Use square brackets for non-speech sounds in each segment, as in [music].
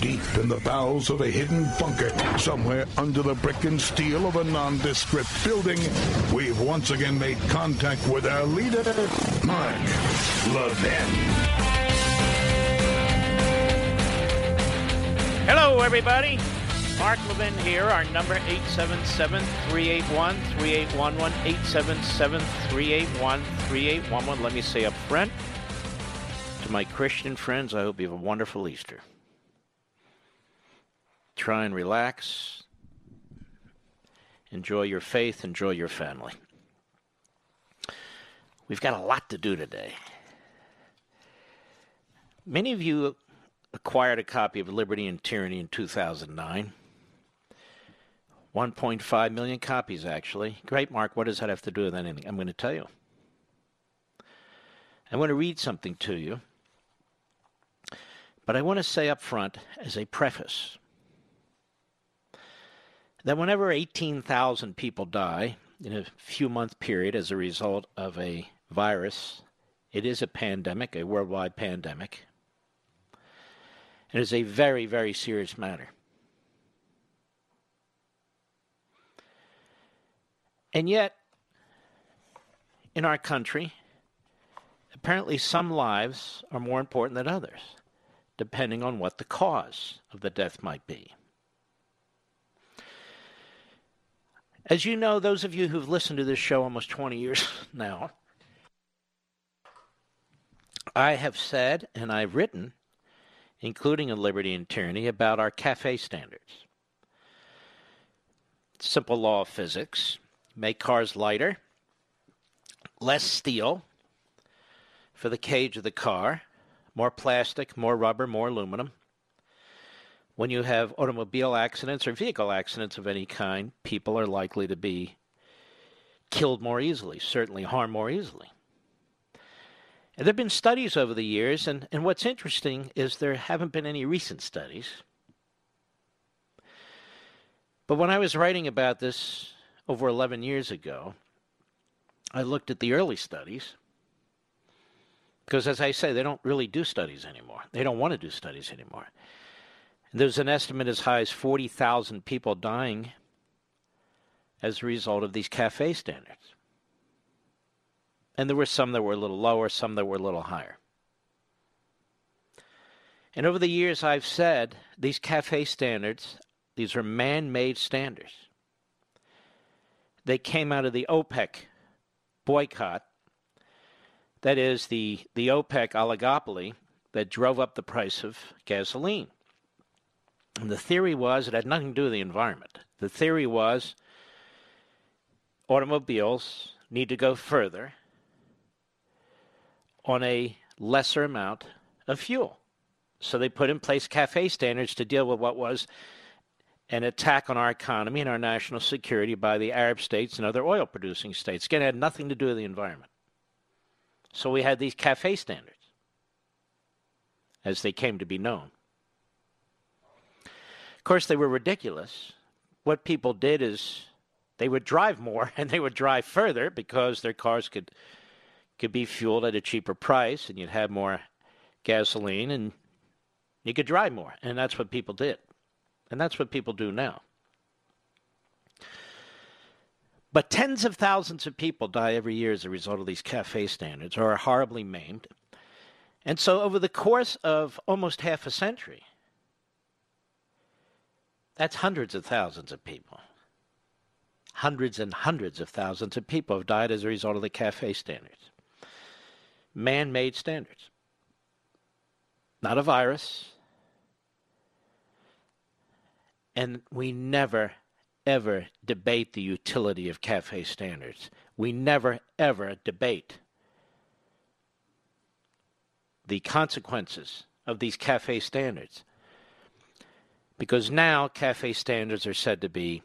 deep in the bowels of a hidden bunker, somewhere under the brick and steel of a nondescript building, we've once again made contact with our leader, Mark Levin. Hello, everybody. Mark Levin here. Our number 877-381-3811, 877-381-3811. Let me say up front, to my Christian friends, I hope you have a wonderful Easter. Try and relax. Enjoy your faith. Enjoy your family. We've got a lot to do today. Many of you acquired a copy of Liberty and Tyranny in 2009. 1.5 million copies, actually. Great, Mark. What does that have to do with anything? I'm going to tell you. I want to read something to you but I want to say up front, as a preface, that whenever 18,000 people die in a few month period as a result of a virus, it is a pandemic, a worldwide pandemic. It is a very, very serious matter. And yet, in our country, apparently some lives are more important than others depending on what the cause of the death might be. As you know, those of you who've listened to this show almost 20 years [laughs] now, I have said and I've written, including in Liberty and Tyranny, about our cafe standards. Simple law of physics make cars lighter, less steel for the cage of the car, more plastic, more rubber, more aluminum. When you have automobile accidents or vehicle accidents of any kind, people are likely to be killed more easily, certainly harmed more easily. And there have been studies over the years, and, and what's interesting is there haven't been any recent studies. But when I was writing about this over 11 years ago, I looked at the early studies because, as I say, they don't really do studies anymore. They don't want to do studies anymore. There's an estimate as high as 40,000 people dying as a result of these cafe standards. And there were some that were a little lower, some that were a little higher. And over the years, I've said these cafe standards, these are man made standards. They came out of the OPEC boycott that is the, the OPEC oligopoly that drove up the price of gasoline. And the theory was it had nothing to do with the environment. The theory was automobiles need to go further on a lesser amount of fuel. So they put in place cafe standards to deal with what was an attack on our economy and our national security by the Arab states and other oil producing states. Again, it had nothing to do with the environment. So we had these cafe standards, as they came to be known. Of course, they were ridiculous. What people did is they would drive more [laughs] and they would drive further because their cars could could be fueled at a cheaper price and you'd have more gasoline and you could drive more. And that's what people did. And that's what people do now. But tens of thousands of people die every year as a result of these cafe standards or are horribly maimed. And so, over the course of almost half a century, that's hundreds of thousands of people. Hundreds and hundreds of thousands of people have died as a result of the cafe standards. Man made standards. Not a virus. And we never ever debate the utility of cafe standards. We never, ever debate the consequences of these cafe standards. Because now CAFE standards are said to be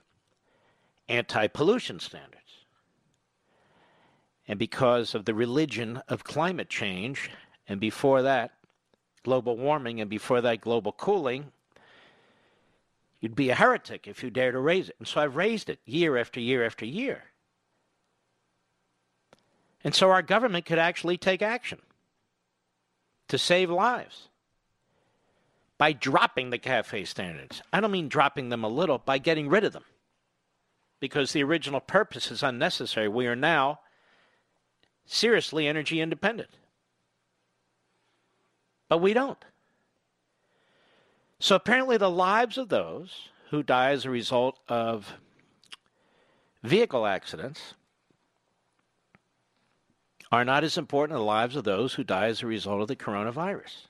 anti pollution standards. And because of the religion of climate change, and before that, global warming, and before that, global cooling, you'd be a heretic if you dare to raise it. And so I've raised it year after year after year. And so our government could actually take action to save lives by dropping the CAFE standards. I don't mean dropping them a little, by getting rid of them. Because the original purpose is unnecessary. We are now seriously energy independent. But we don't. So apparently, the lives of those who die as a result of vehicle accidents are not as important as the lives of those who die as a result of the coronavirus.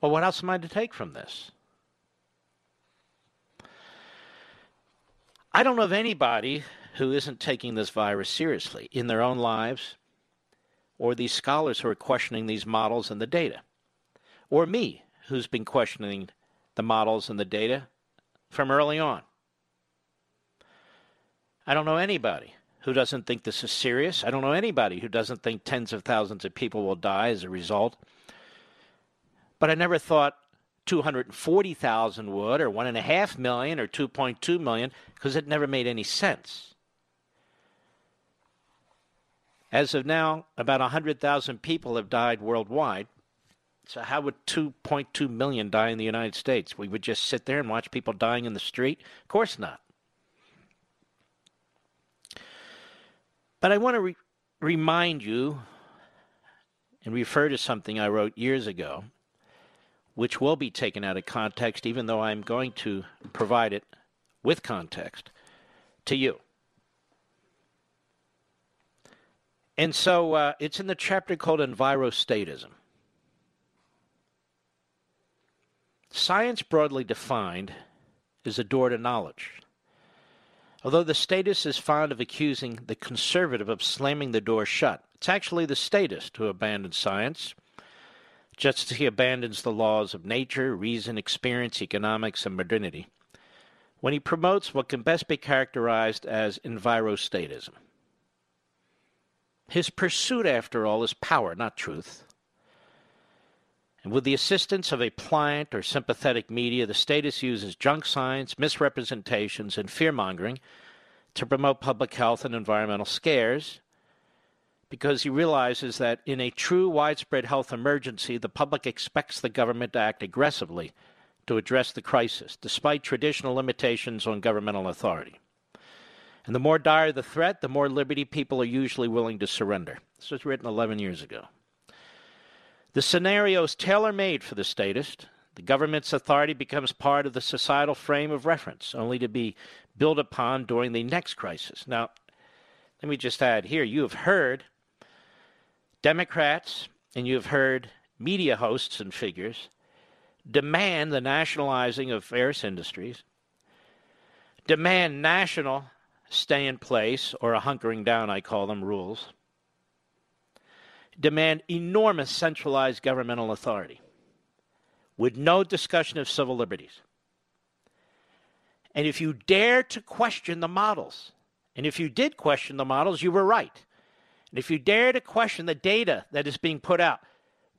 Well, what else am I to take from this? I don't know of anybody who isn't taking this virus seriously in their own lives, or these scholars who are questioning these models and the data, or me, who's been questioning the models and the data from early on. I don't know anybody who doesn't think this is serious. I don't know anybody who doesn't think tens of thousands of people will die as a result. But I never thought 240,000 would, or 1.5 million, or 2.2 million, because it never made any sense. As of now, about 100,000 people have died worldwide. So, how would 2.2 million die in the United States? We would just sit there and watch people dying in the street? Of course not. But I want to re- remind you and refer to something I wrote years ago, which will be taken out of context, even though I'm going to provide it with context to you. And so uh, it's in the chapter called Envirostatism. Science, broadly defined, is a door to knowledge. Although the statist is fond of accusing the conservative of slamming the door shut, it's actually the statist who abandons science, just as he abandons the laws of nature, reason, experience, economics, and modernity, when he promotes what can best be characterized as envirostatism. His pursuit, after all, is power, not truth. And with the assistance of a pliant or sympathetic media, the statist uses junk science, misrepresentations, and fear mongering to promote public health and environmental scares because he realizes that in a true widespread health emergency, the public expects the government to act aggressively to address the crisis, despite traditional limitations on governmental authority. And the more dire the threat, the more liberty people are usually willing to surrender. This was written 11 years ago. The scenario is tailor made for the statist. The government's authority becomes part of the societal frame of reference, only to be built upon during the next crisis. Now, let me just add here you have heard Democrats and you have heard media hosts and figures demand the nationalizing of various industries, demand national stay in place, or a hunkering down, I call them, rules demand enormous centralized governmental authority with no discussion of civil liberties. And if you dare to question the models, and if you did question the models, you were right. And if you dare to question the data that is being put out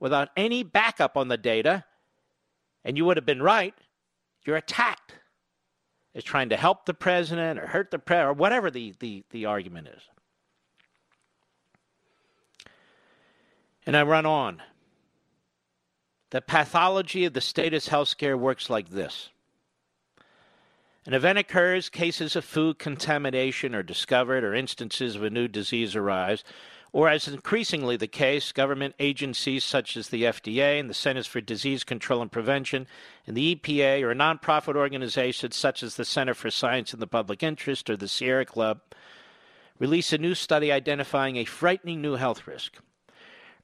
without any backup on the data, and you would have been right, you're attacked as trying to help the president or hurt the president or whatever the, the, the argument is. And I run on. The pathology of the statist healthcare works like this. An event occurs, cases of food contamination are discovered, or instances of a new disease arise, or as increasingly the case, government agencies such as the FDA and the Centers for Disease Control and Prevention and the EPA or nonprofit organizations such as the Center for Science in the Public Interest or the Sierra Club release a new study identifying a frightening new health risk.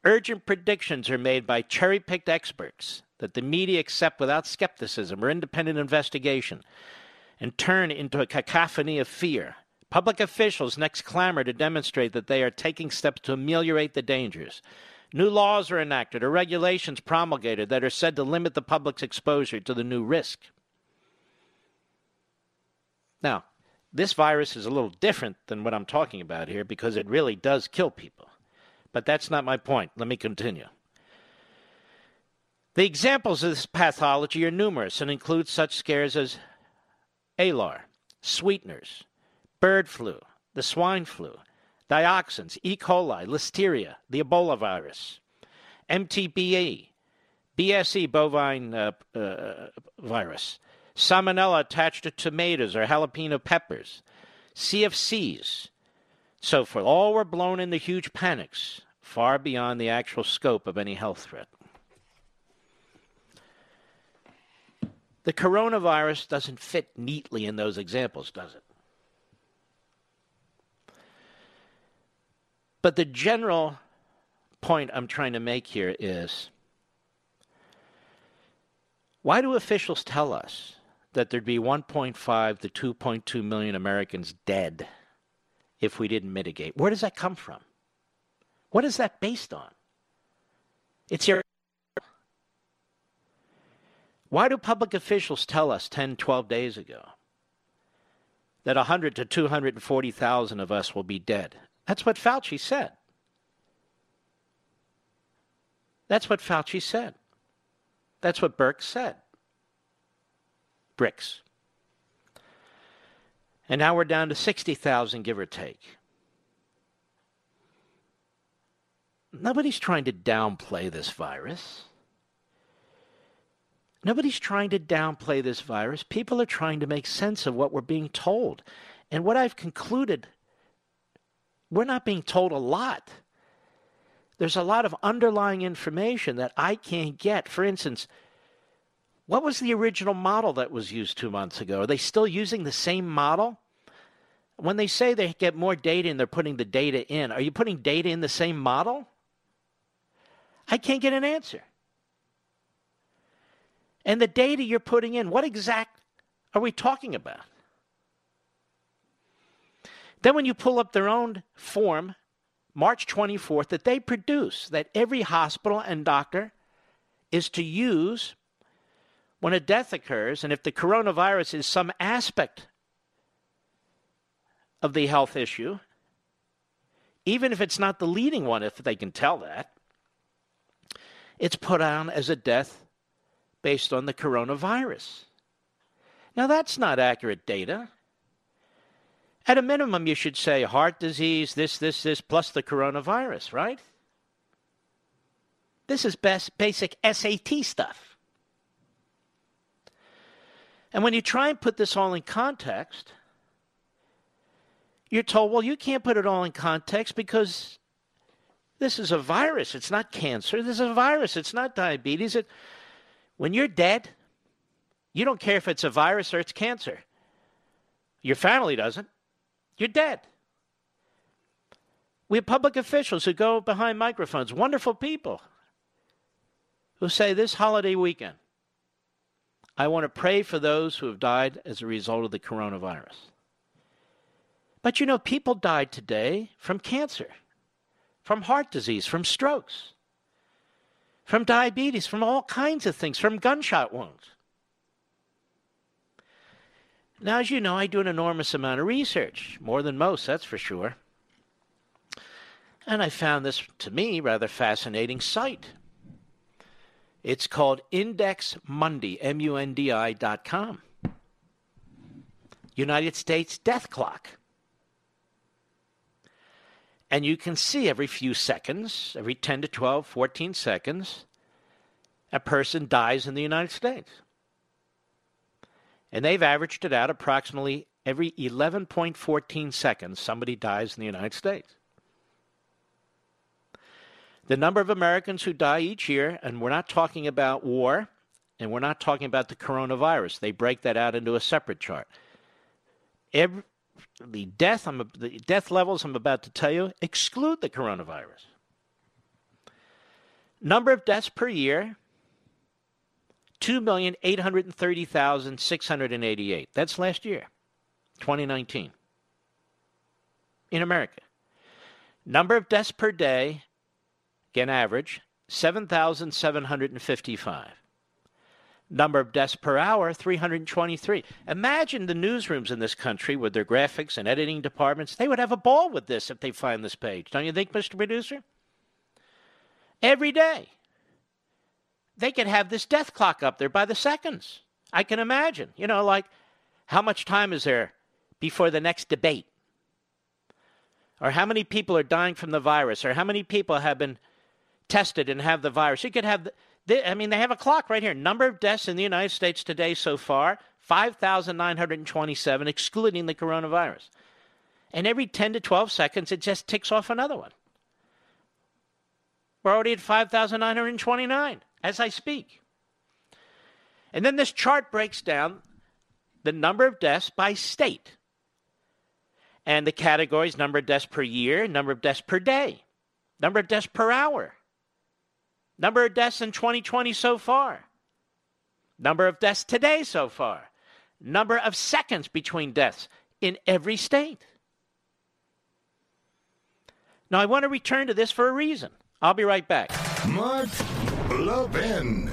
Urgent predictions are made by cherry picked experts that the media accept without skepticism or independent investigation and turn into a cacophony of fear. Public officials next clamor to demonstrate that they are taking steps to ameliorate the dangers. New laws are enacted or regulations promulgated that are said to limit the public's exposure to the new risk. Now, this virus is a little different than what I'm talking about here because it really does kill people. But that's not my point. Let me continue. The examples of this pathology are numerous and include such scares as alar, sweeteners, bird flu, the swine flu, dioxins, E. coli, listeria, the Ebola virus, MTBE, BSE bovine uh, uh, virus, salmonella attached to tomatoes or jalapeno peppers, CFCs, so forth. All were blown into huge panics, far beyond the actual scope of any health threat. The coronavirus doesn't fit neatly in those examples, does it? But the general point I'm trying to make here is why do officials tell us that there'd be 1.5 to 2.2 million Americans dead if we didn't mitigate? Where does that come from? What is that based on? It's your. Why do public officials tell us 10, 12 days ago that 100 to 240,000 of us will be dead that's what Fauci said. That's what Fauci said. That's what Birx said. Bricks. And now we're down to 60,000, give or take. Nobody's trying to downplay this virus. Nobody's trying to downplay this virus. People are trying to make sense of what we're being told. And what I've concluded we're not being told a lot. There's a lot of underlying information that I can't get. For instance, what was the original model that was used two months ago? Are they still using the same model? When they say they get more data and they're putting the data in, are you putting data in the same model? I can't get an answer. And the data you're putting in, what exact are we talking about? Then, when you pull up their own form, March 24th, that they produce, that every hospital and doctor is to use when a death occurs, and if the coronavirus is some aspect of the health issue, even if it's not the leading one, if they can tell that, it's put on as a death based on the coronavirus. Now, that's not accurate data. At a minimum, you should say heart disease, this, this, this, plus the coronavirus, right? This is best basic SAT stuff. And when you try and put this all in context, you're told, well, you can't put it all in context because this is a virus. It's not cancer. This is a virus. It's not diabetes. It, when you're dead, you don't care if it's a virus or it's cancer. Your family doesn't. You're dead. We have public officials who go behind microphones, wonderful people, who say this holiday weekend, I want to pray for those who have died as a result of the coronavirus. But you know, people died today from cancer, from heart disease, from strokes, from diabetes, from all kinds of things, from gunshot wounds. Now, as you know, I do an enormous amount of research, more than most, that's for sure. And I found this, to me, rather fascinating site. It's called IndexMundi, M-U-N-D-I dot com. United States Death Clock. And you can see every few seconds, every 10 to 12, 14 seconds, a person dies in the United States. And they've averaged it out approximately every 11.14 seconds, somebody dies in the United States. The number of Americans who die each year, and we're not talking about war, and we're not talking about the coronavirus. They break that out into a separate chart. Every, the death, I'm, the death levels I'm about to tell you exclude the coronavirus. Number of deaths per year 2,830,688. That's last year, 2019, in America. Number of deaths per day, again, average, 7,755. Number of deaths per hour, 323. Imagine the newsrooms in this country with their graphics and editing departments. They would have a ball with this if they find this page. Don't you think, Mr. Producer? Every day. They could have this death clock up there by the seconds. I can imagine. You know, like how much time is there before the next debate? Or how many people are dying from the virus? Or how many people have been tested and have the virus? You could have, the, I mean, they have a clock right here. Number of deaths in the United States today so far 5,927, excluding the coronavirus. And every 10 to 12 seconds, it just ticks off another one. We're already at 5,929 as I speak. And then this chart breaks down the number of deaths by state. And the categories number of deaths per year, number of deaths per day, number of deaths per hour, number of deaths in 2020 so far, number of deaths today so far, number of seconds between deaths in every state. Now, I want to return to this for a reason. I'll be right back. Mark Levin.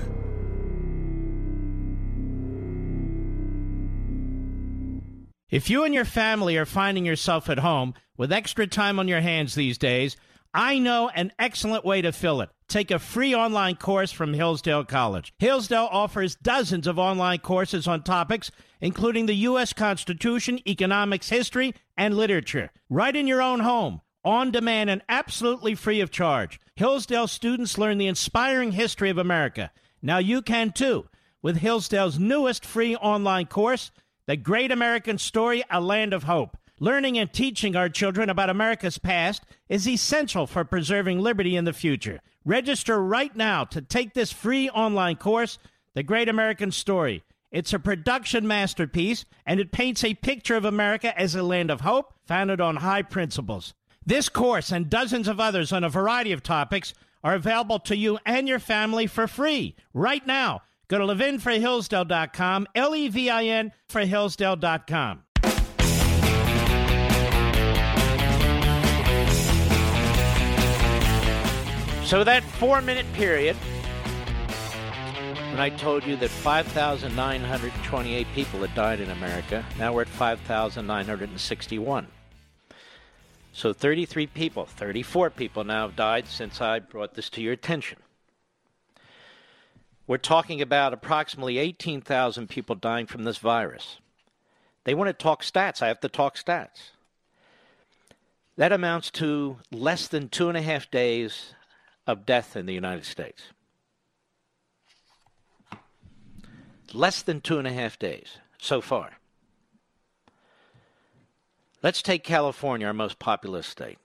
If you and your family are finding yourself at home with extra time on your hands these days, I know an excellent way to fill it. Take a free online course from Hillsdale College. Hillsdale offers dozens of online courses on topics including the U.S. Constitution, economics, history, and literature. Right in your own home, on demand, and absolutely free of charge. Hillsdale students learn the inspiring history of America. Now you can too with Hillsdale's newest free online course. The Great American Story, A Land of Hope. Learning and teaching our children about America's past is essential for preserving liberty in the future. Register right now to take this free online course, The Great American Story. It's a production masterpiece, and it paints a picture of America as a land of hope founded on high principles. This course and dozens of others on a variety of topics are available to you and your family for free right now Go to levinforhillsdale.com, L E V I N for Hillsdale.com. So that four minute period, when I told you that 5,928 people had died in America, now we're at 5,961. So 33 people, 34 people now have died since I brought this to your attention. We're talking about approximately 18,000 people dying from this virus. They want to talk stats. I have to talk stats. That amounts to less than two and a half days of death in the United States. Less than two and a half days so far. Let's take California, our most populous state.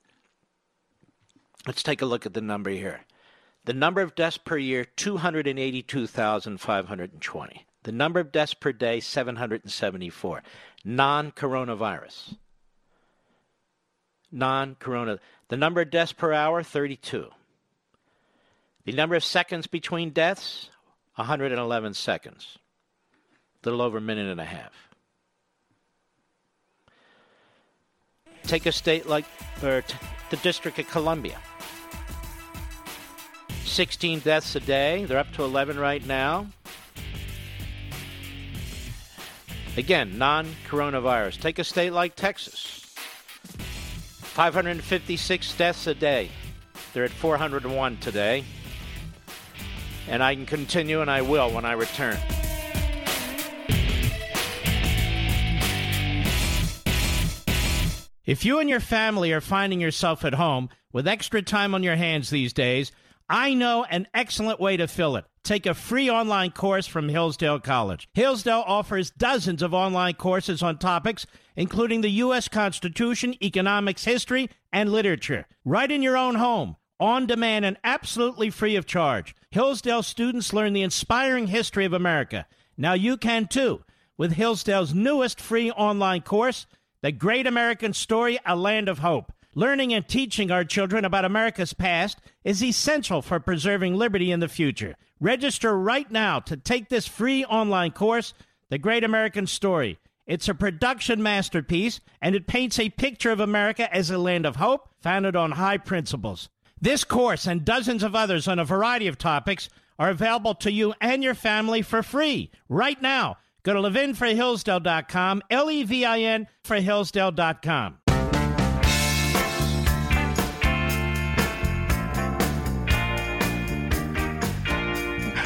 Let's take a look at the number here. The number of deaths per year, 282,520. The number of deaths per day, 774. Non coronavirus. Non corona. The number of deaths per hour, 32. The number of seconds between deaths, 111 seconds. A little over a minute and a half. Take a state like or t- the District of Columbia. 16 deaths a day. They're up to 11 right now. Again, non coronavirus. Take a state like Texas 556 deaths a day. They're at 401 today. And I can continue, and I will when I return. If you and your family are finding yourself at home with extra time on your hands these days, I know an excellent way to fill it. Take a free online course from Hillsdale College. Hillsdale offers dozens of online courses on topics including the U.S. Constitution, economics, history, and literature. Right in your own home, on demand, and absolutely free of charge. Hillsdale students learn the inspiring history of America. Now you can too with Hillsdale's newest free online course, The Great American Story, A Land of Hope. Learning and teaching our children about America's past is essential for preserving liberty in the future. Register right now to take this free online course, The Great American Story. It's a production masterpiece, and it paints a picture of America as a land of hope founded on high principles. This course and dozens of others on a variety of topics are available to you and your family for free right now. Go to levinforhillsdale.com, L E V I N for Hillsdale.com.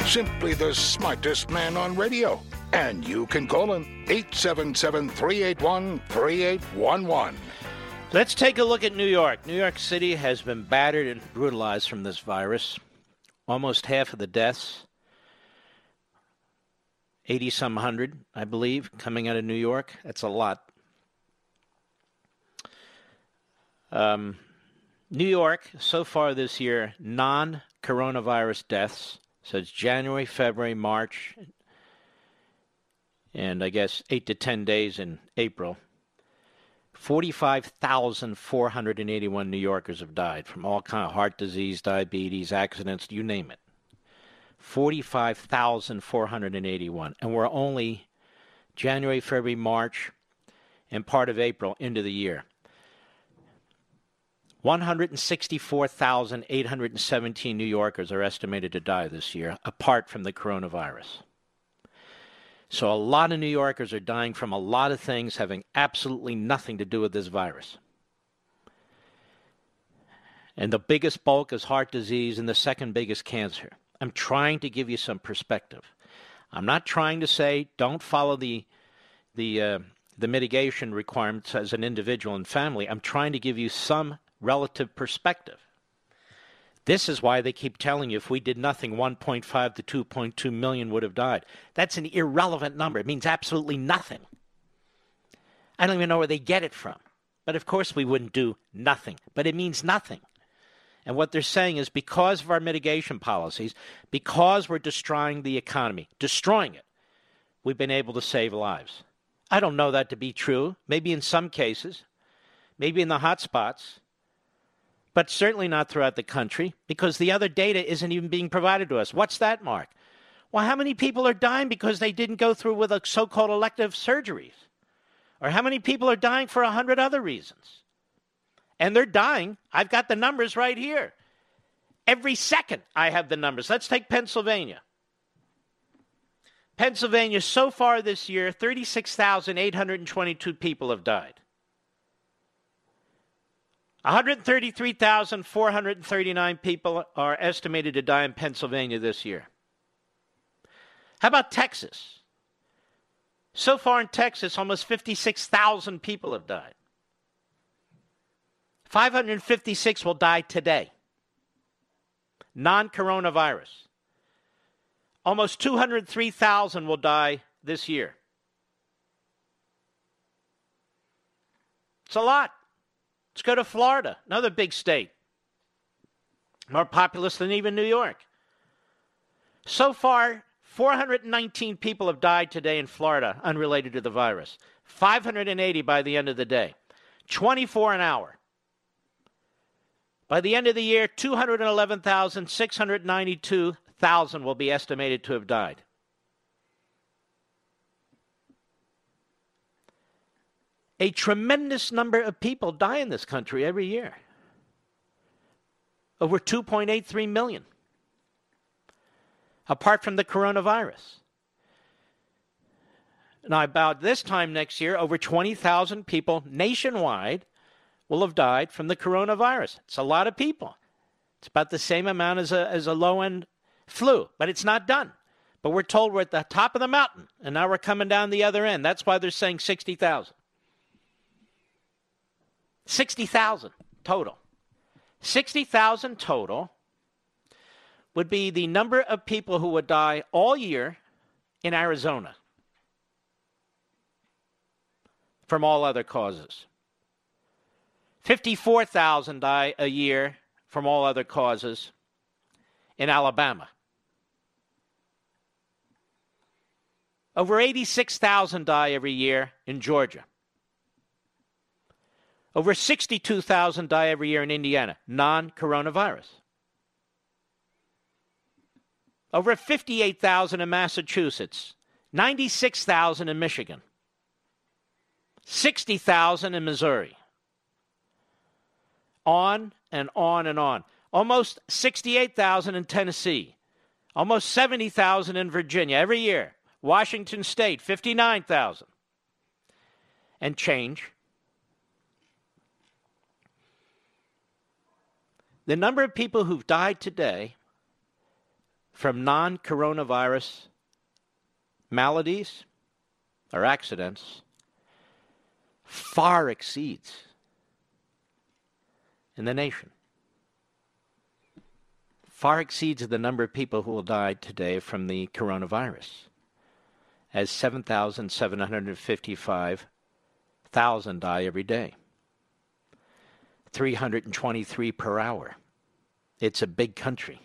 Simply the smartest man on radio. And you can call him 877 381 3811. Let's take a look at New York. New York City has been battered and brutalized from this virus. Almost half of the deaths, 80 some hundred, I believe, coming out of New York. That's a lot. Um, New York, so far this year, non coronavirus deaths. So it's January, February, March, and I guess eight to 10 days in April. 45,481 New Yorkers have died from all kind of heart disease, diabetes, accidents, you name it. 45,481 and we're only January, February, March and part of April into the year. 164,817 New Yorkers are estimated to die this year apart from the coronavirus. So a lot of New Yorkers are dying from a lot of things having absolutely nothing to do with this virus. And the biggest bulk is heart disease, and the second biggest cancer. I'm trying to give you some perspective. I'm not trying to say don't follow the the uh, the mitigation requirements as an individual and family. I'm trying to give you some relative perspective. This is why they keep telling you if we did nothing, 1.5 to 2.2 million would have died. That's an irrelevant number. It means absolutely nothing. I don't even know where they get it from. But of course, we wouldn't do nothing. But it means nothing. And what they're saying is because of our mitigation policies, because we're destroying the economy, destroying it, we've been able to save lives. I don't know that to be true. Maybe in some cases, maybe in the hot spots but certainly not throughout the country because the other data isn't even being provided to us. What's that, Mark? Well, how many people are dying because they didn't go through with so called elective surgeries? Or how many people are dying for a hundred other reasons? And they're dying. I've got the numbers right here. Every second, I have the numbers. Let's take Pennsylvania. Pennsylvania, so far this year, 36,822 people have died. 133,439 people are estimated to die in Pennsylvania this year. How about Texas? So far in Texas, almost 56,000 people have died. 556 will die today. Non coronavirus. Almost 203,000 will die this year. It's a lot. Let's go to Florida, another big state, more populous than even New York. So far, 419 people have died today in Florida unrelated to the virus, 580 by the end of the day, 24 an hour. By the end of the year, 211,692,000 will be estimated to have died. A tremendous number of people die in this country every year. Over 2.83 million. Apart from the coronavirus. Now, about this time next year, over 20,000 people nationwide will have died from the coronavirus. It's a lot of people. It's about the same amount as a, as a low end flu, but it's not done. But we're told we're at the top of the mountain, and now we're coming down the other end. That's why they're saying 60,000. 60,000 total. 60,000 total would be the number of people who would die all year in Arizona from all other causes. 54,000 die a year from all other causes in Alabama. Over 86,000 die every year in Georgia. Over 62,000 die every year in Indiana, non coronavirus. Over 58,000 in Massachusetts, 96,000 in Michigan, 60,000 in Missouri. On and on and on. almost 68,000 in Tennessee, almost 70,000 in Virginia every year. Washington State, 59,000. And change. The number of people who've died today from non coronavirus maladies or accidents far exceeds in the nation. Far exceeds the number of people who will die today from the coronavirus, as 7,755,000 die every day. 323 per hour. It's a big country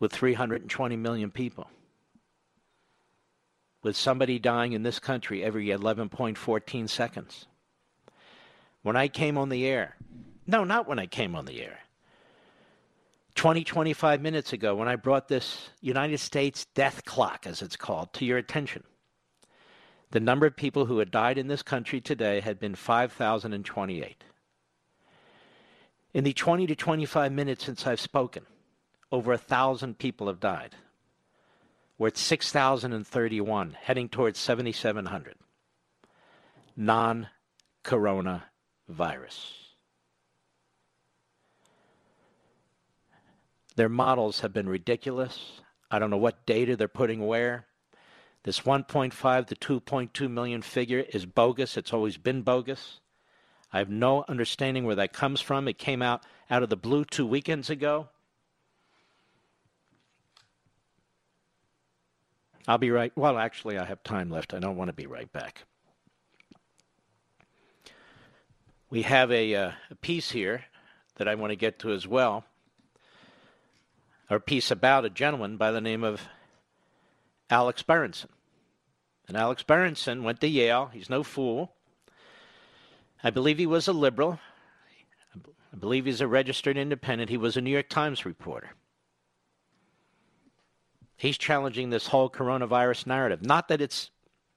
with 320 million people. With somebody dying in this country every 11.14 seconds. When I came on the air, no, not when I came on the air, 20, 25 minutes ago, when I brought this United States death clock, as it's called, to your attention, the number of people who had died in this country today had been 5,028. In the 20 to 25 minutes since I've spoken, over a thousand people have died. We're at 6,031, heading towards 7,700. Non coronavirus. Their models have been ridiculous. I don't know what data they're putting where. This 1.5 to 2.2 million figure is bogus. It's always been bogus. I have no understanding where that comes from. It came out out of the blue two weekends ago. I'll be right. Well, actually, I have time left. I don't want to be right back. We have a, uh, a piece here that I want to get to as well. A piece about a gentleman by the name of Alex Berenson. And Alex Berenson went to Yale. He's no fool. I believe he was a liberal. I believe he's a registered independent. He was a New York Times reporter. He's challenging this whole coronavirus narrative. Not that it's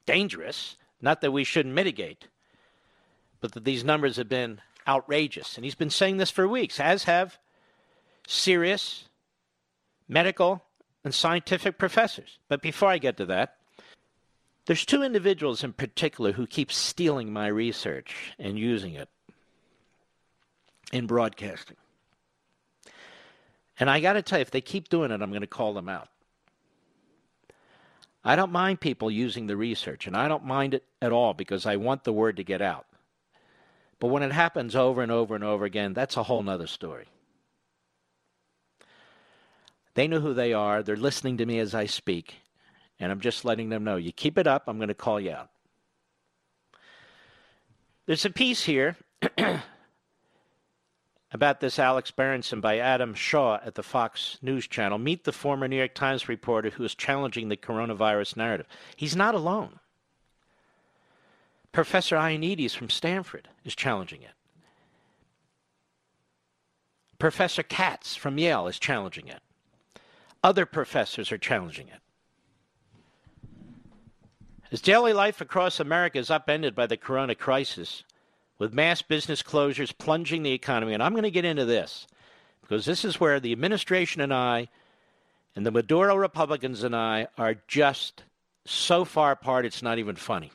dangerous, not that we shouldn't mitigate, but that these numbers have been outrageous. And he's been saying this for weeks, as have serious medical and scientific professors. But before I get to that, there's two individuals in particular who keep stealing my research and using it in broadcasting. And I got to tell you, if they keep doing it, I'm going to call them out. I don't mind people using the research, and I don't mind it at all because I want the word to get out. But when it happens over and over and over again, that's a whole other story. They know who they are. They're listening to me as I speak. And I'm just letting them know you keep it up, I'm going to call you out. There's a piece here [clears throat] about this Alex Berenson by Adam Shaw at the Fox News Channel. Meet the former New York Times reporter who is challenging the coronavirus narrative. He's not alone. Professor Ioannidis from Stanford is challenging it. Professor Katz from Yale is challenging it. Other professors are challenging it. As daily life across America is upended by the corona crisis, with mass business closures plunging the economy, and I'm going to get into this because this is where the administration and I and the Maduro Republicans and I are just so far apart it's not even funny.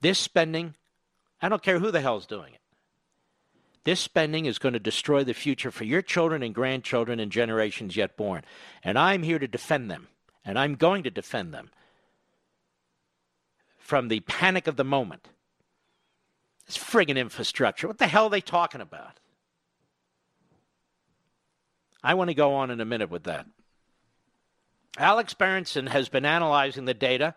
This spending, I don't care who the hell's doing it. This spending is going to destroy the future for your children and grandchildren and generations yet born. And I'm here to defend them. And I'm going to defend them from the panic of the moment. It's friggin' infrastructure. What the hell are they talking about? I want to go on in a minute with that. Alex Berenson has been analyzing the data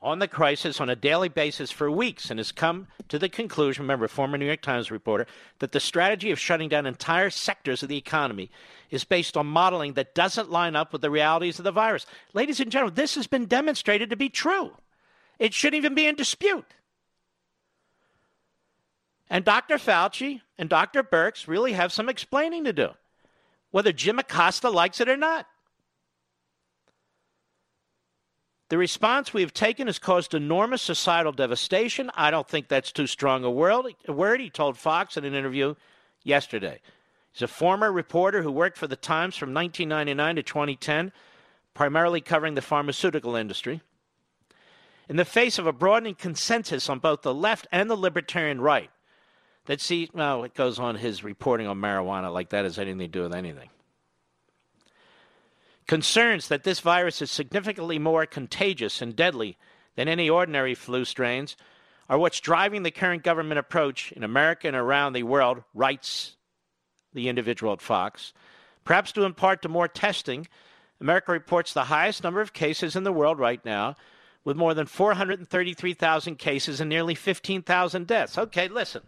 on the crisis on a daily basis for weeks and has come to the conclusion, remember, former New York Times reporter, that the strategy of shutting down entire sectors of the economy is based on modeling that doesn't line up with the realities of the virus. Ladies and gentlemen, this has been demonstrated to be true. It shouldn't even be in dispute. And Dr. Fauci and Dr. Birx really have some explaining to do, whether Jim Acosta likes it or not. The response we have taken has caused enormous societal devastation. I don't think that's too strong a word. He told Fox in an interview yesterday. He's a former reporter who worked for the Times from 1999 to 2010, primarily covering the pharmaceutical industry. In the face of a broadening consensus on both the left and the libertarian right, that see, well, it goes on his reporting on marijuana like that has anything to do with anything. Concerns that this virus is significantly more contagious and deadly than any ordinary flu strains are what's driving the current government approach in America and around the world, writes the individual at Fox. Perhaps due in part to more testing, America reports the highest number of cases in the world right now, with more than 433,000 cases and nearly 15,000 deaths. Okay, listen.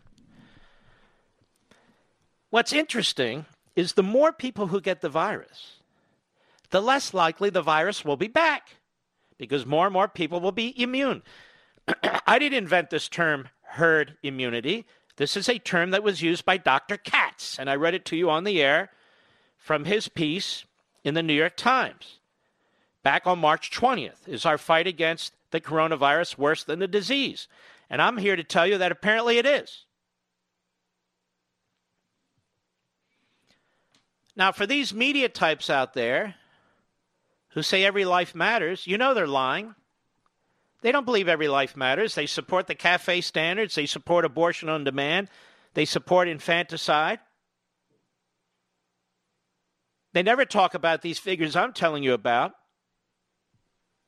What's interesting is the more people who get the virus, the less likely the virus will be back because more and more people will be immune. [clears throat] I didn't invent this term herd immunity. This is a term that was used by Dr. Katz, and I read it to you on the air from his piece in the New York Times. Back on March 20th, is our fight against the coronavirus worse than the disease? And I'm here to tell you that apparently it is. Now, for these media types out there who say every life matters, you know they're lying. They don't believe every life matters. They support the cafe standards. They support abortion on demand. They support infanticide. They never talk about these figures I'm telling you about.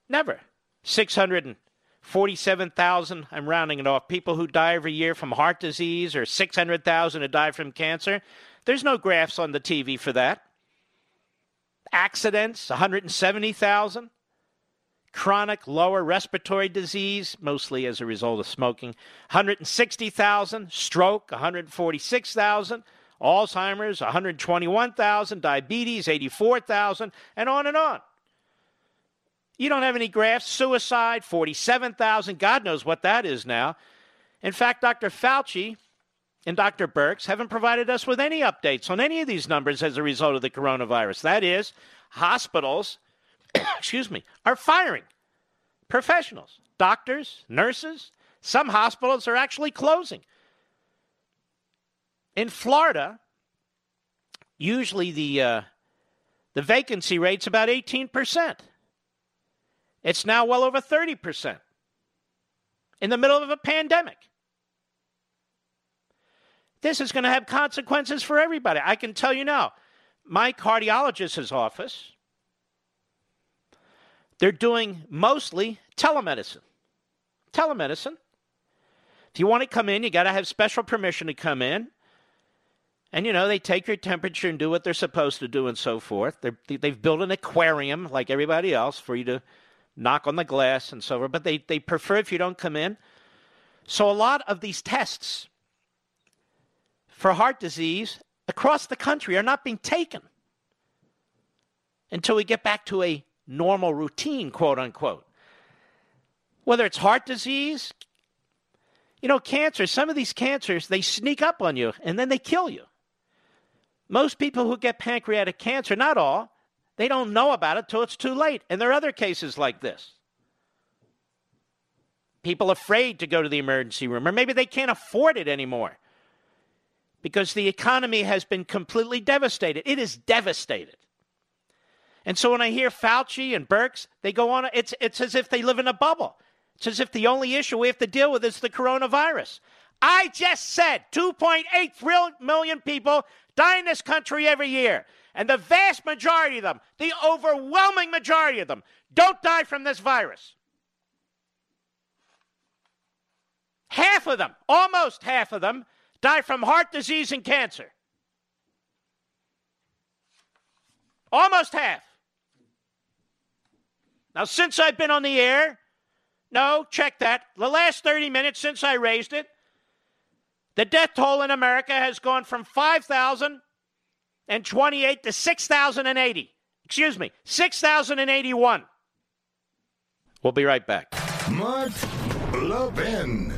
Never. 647,000, I'm rounding it off, people who die every year from heart disease or 600,000 who die from cancer. There's no graphs on the TV for that. Accidents, 170,000 chronic lower respiratory disease, mostly as a result of smoking, 160,000, stroke, 146,000, Alzheimer's, 121,000, diabetes, 84,000, and on and on. You don't have any graphs. Suicide, 47,000. God knows what that is now. In fact, Dr. Fauci and Dr. Birx haven't provided us with any updates on any of these numbers as a result of the coronavirus. That is, hospitals [coughs] excuse me, are firing professionals, doctors, nurses. Some hospitals are actually closing. In Florida, usually the uh, the vacancy rate's about 18%. It's now well over 30% in the middle of a pandemic. This is going to have consequences for everybody. I can tell you now. My cardiologist's office they're doing mostly telemedicine. Telemedicine. If you want to come in, you got to have special permission to come in. And, you know, they take your temperature and do what they're supposed to do and so forth. They're, they've built an aquarium like everybody else for you to knock on the glass and so forth. But they, they prefer if you don't come in. So a lot of these tests for heart disease across the country are not being taken until we get back to a normal routine, quote unquote. Whether it's heart disease, you know, cancer, some of these cancers, they sneak up on you and then they kill you. Most people who get pancreatic cancer, not all, they don't know about it till it's too late. And there are other cases like this. People afraid to go to the emergency room, or maybe they can't afford it anymore because the economy has been completely devastated. It is devastated. And so when I hear Fauci and Birx, they go on, it's, it's as if they live in a bubble. It's as if the only issue we have to deal with is the coronavirus. I just said 2.8 million people die in this country every year. And the vast majority of them, the overwhelming majority of them, don't die from this virus. Half of them, almost half of them, die from heart disease and cancer. Almost half. Now, since I've been on the air, no, check that. The last 30 minutes since I raised it, the death toll in America has gone from 5,028 to 6,080. Excuse me, 6,081. We'll be right back. Mark Levin.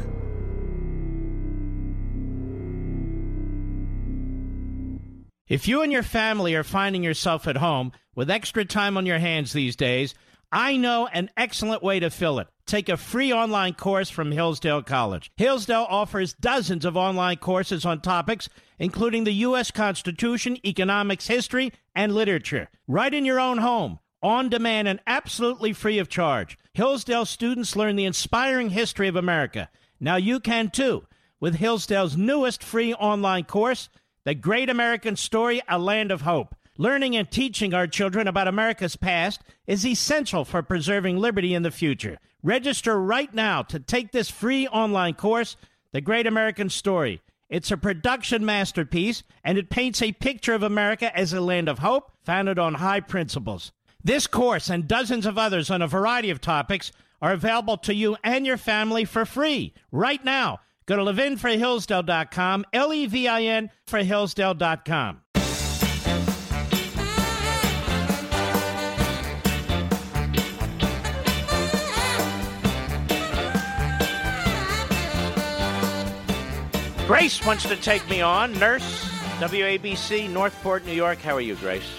If you and your family are finding yourself at home with extra time on your hands these days, I know an excellent way to fill it. Take a free online course from Hillsdale College. Hillsdale offers dozens of online courses on topics including the U.S. Constitution, economics, history, and literature. Right in your own home, on demand, and absolutely free of charge. Hillsdale students learn the inspiring history of America. Now you can too with Hillsdale's newest free online course, The Great American Story A Land of Hope. Learning and teaching our children about America's past is essential for preserving liberty in the future. Register right now to take this free online course, The Great American Story. It's a production masterpiece, and it paints a picture of America as a land of hope founded on high principles. This course and dozens of others on a variety of topics are available to you and your family for free right now. Go to levinforhillsdale.com, L E V I N for Hillsdale.com. Grace wants to take me on. Nurse, WABC, Northport, New York. How are you, Grace?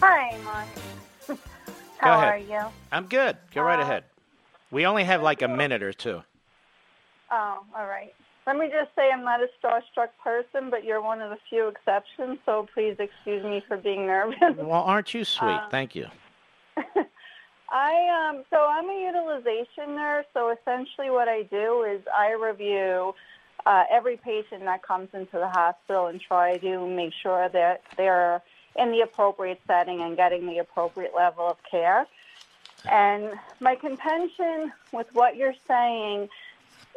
Hi, Mark. [laughs] How are you? I'm good. Go right Uh, ahead. We only have like a minute or two. Oh, all right. Let me just say I'm not a starstruck person, but you're one of the few exceptions, so please excuse me for being nervous. Well, aren't you sweet? Uh, Thank you. [laughs] I um so I'm a utilization nurse, so essentially what I do is I review uh, every patient that comes into the hospital and try to make sure that they're in the appropriate setting and getting the appropriate level of care. And my contention with what you're saying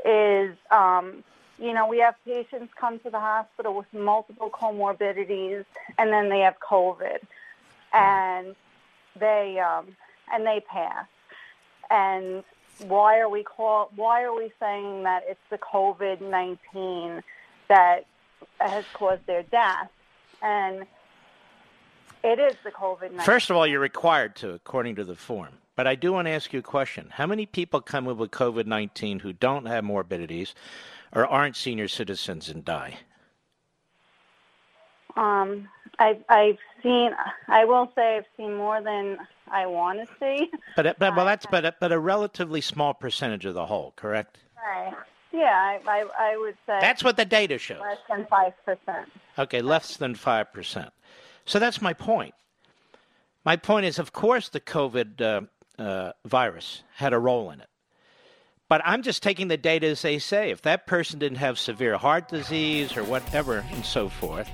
is, um, you know, we have patients come to the hospital with multiple comorbidities, and then they have COVID, and they um, and they pass. And why are we call? Why are we saying that it's the COVID nineteen that has caused their death? And it is the COVID nineteen. First of all, you're required to, according to the form. But I do want to ask you a question. How many people come in with COVID 19 who don't have morbidities or aren't senior citizens and die? Um, I've I've seen. I will say I've seen more than I want to see. But, but well, that's but a, but a relatively small percentage of the whole, correct? Right. Yeah, I, I I would say That's what the data shows. less than five percent. Okay, less than 5%. So that's my point. My point is, of course, the COVID uh, uh, virus had a role in it. But I'm just taking the data as they say. If that person didn't have severe heart disease or whatever and so forth,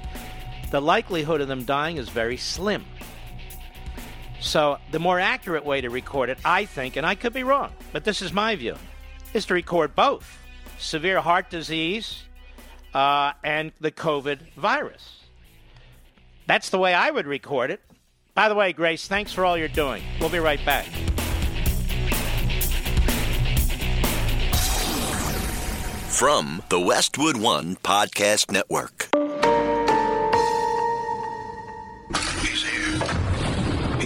the likelihood of them dying is very slim. So the more accurate way to record it, I think, and I could be wrong, but this is my view, is to record both severe heart disease uh, and the COVID virus. That's the way I would record it. By the way, Grace, thanks for all you're doing. We'll be right back. From the Westwood One Podcast Network.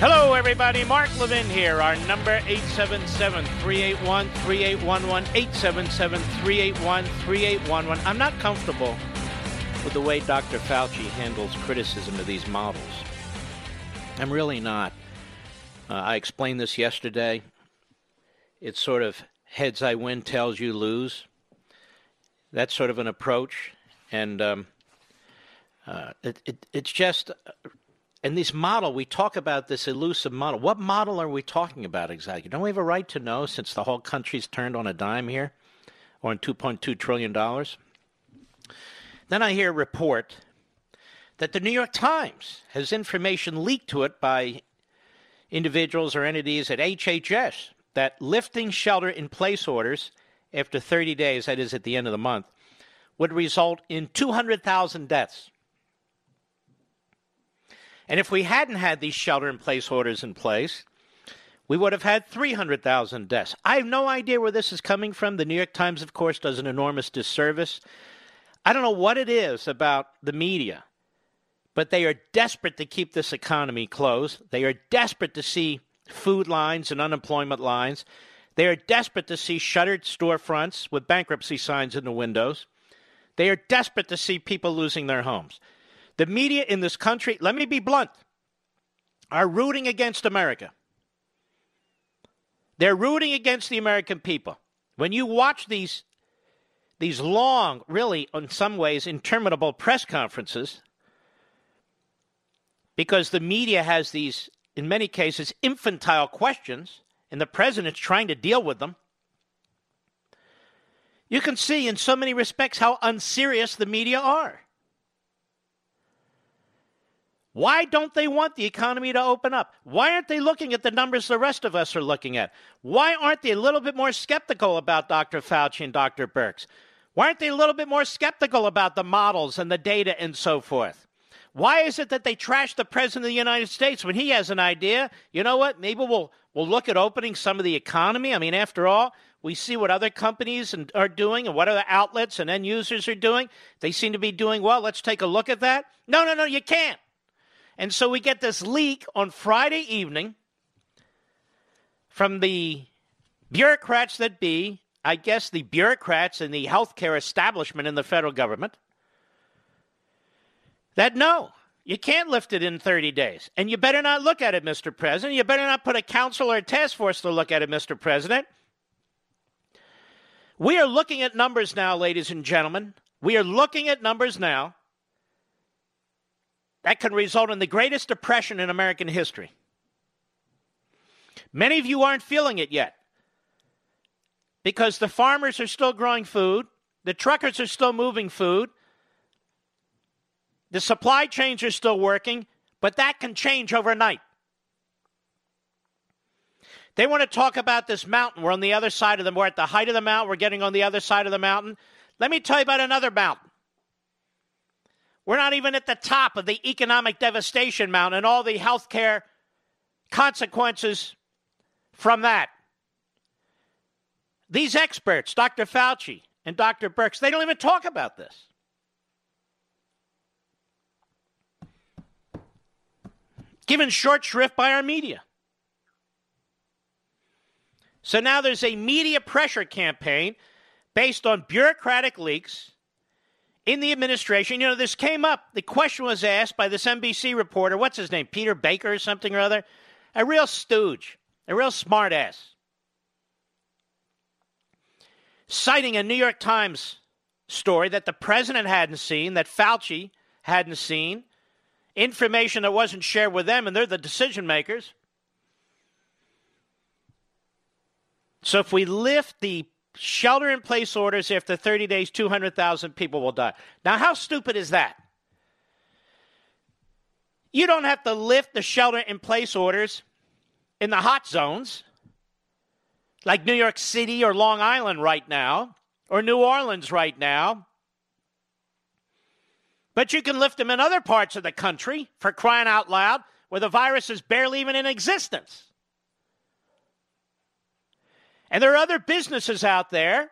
Hello, everybody. Mark Levin here. Our number 877-381-3811, 877-381-3811. I'm not comfortable with the way Dr. Fauci handles criticism of these models. I'm really not. Uh, I explained this yesterday. It's sort of heads I win, tails you lose. That's sort of an approach, and um, uh, it, it, it's just and this model, we talk about this elusive model. What model are we talking about exactly? Don't we have a right to know since the whole country's turned on a dime here, or on $2.2 trillion? Then I hear a report that the New York Times has information leaked to it by individuals or entities at HHS that lifting shelter in place orders after 30 days, that is at the end of the month, would result in 200,000 deaths. And if we hadn't had these shelter in place orders in place, we would have had 300,000 deaths. I have no idea where this is coming from. The New York Times, of course, does an enormous disservice. I don't know what it is about the media, But they are desperate to keep this economy closed. They are desperate to see food lines and unemployment lines. They are desperate to see shuttered storefronts with bankruptcy signs in the windows. They are desperate to see people losing their homes. The media in this country, let me be blunt, are rooting against America. They're rooting against the American people. When you watch these these long, really in some ways interminable press conferences because the media has these in many cases infantile questions and the president's trying to deal with them. You can see in so many respects how unserious the media are. Why don't they want the economy to open up? Why aren't they looking at the numbers the rest of us are looking at? Why aren't they a little bit more skeptical about Dr. Fauci and Dr. Birx? Why aren't they a little bit more skeptical about the models and the data and so forth? Why is it that they trash the president of the United States when he has an idea? You know what? Maybe we'll we'll look at opening some of the economy. I mean, after all, we see what other companies and, are doing and what other outlets and end users are doing. They seem to be doing well. Let's take a look at that. No, no, no, you can't. And so we get this leak on Friday evening from the bureaucrats that be, I guess the bureaucrats in the healthcare establishment in the federal government, that no, you can't lift it in 30 days. And you better not look at it, Mr. President. You better not put a council or a task force to look at it, Mr. President. We are looking at numbers now, ladies and gentlemen. We are looking at numbers now that can result in the greatest depression in American history. Many of you aren't feeling it yet because the farmers are still growing food, the truckers are still moving food, the supply chains are still working, but that can change overnight. They want to talk about this mountain. We're on the other side of them. We're at the height of the mountain. We're getting on the other side of the mountain. Let me tell you about another mountain. We're not even at the top of the economic devastation mountain and all the healthcare consequences from that. These experts, Dr. Fauci and Dr. Birx, they don't even talk about this. Given short shrift by our media. So now there's a media pressure campaign based on bureaucratic leaks in the administration. You know, this came up. The question was asked by this NBC reporter, what's his name, Peter Baker or something or other? A real stooge, a real smartass. Citing a New York Times story that the president hadn't seen, that Fauci hadn't seen, information that wasn't shared with them, and they're the decision makers. So if we lift the shelter in place orders after 30 days, 200,000 people will die. Now, how stupid is that? You don't have to lift the shelter in place orders in the hot zones like New York City or Long Island right now or New Orleans right now. But you can lift them in other parts of the country for crying out loud where the virus is barely even in existence. And there are other businesses out there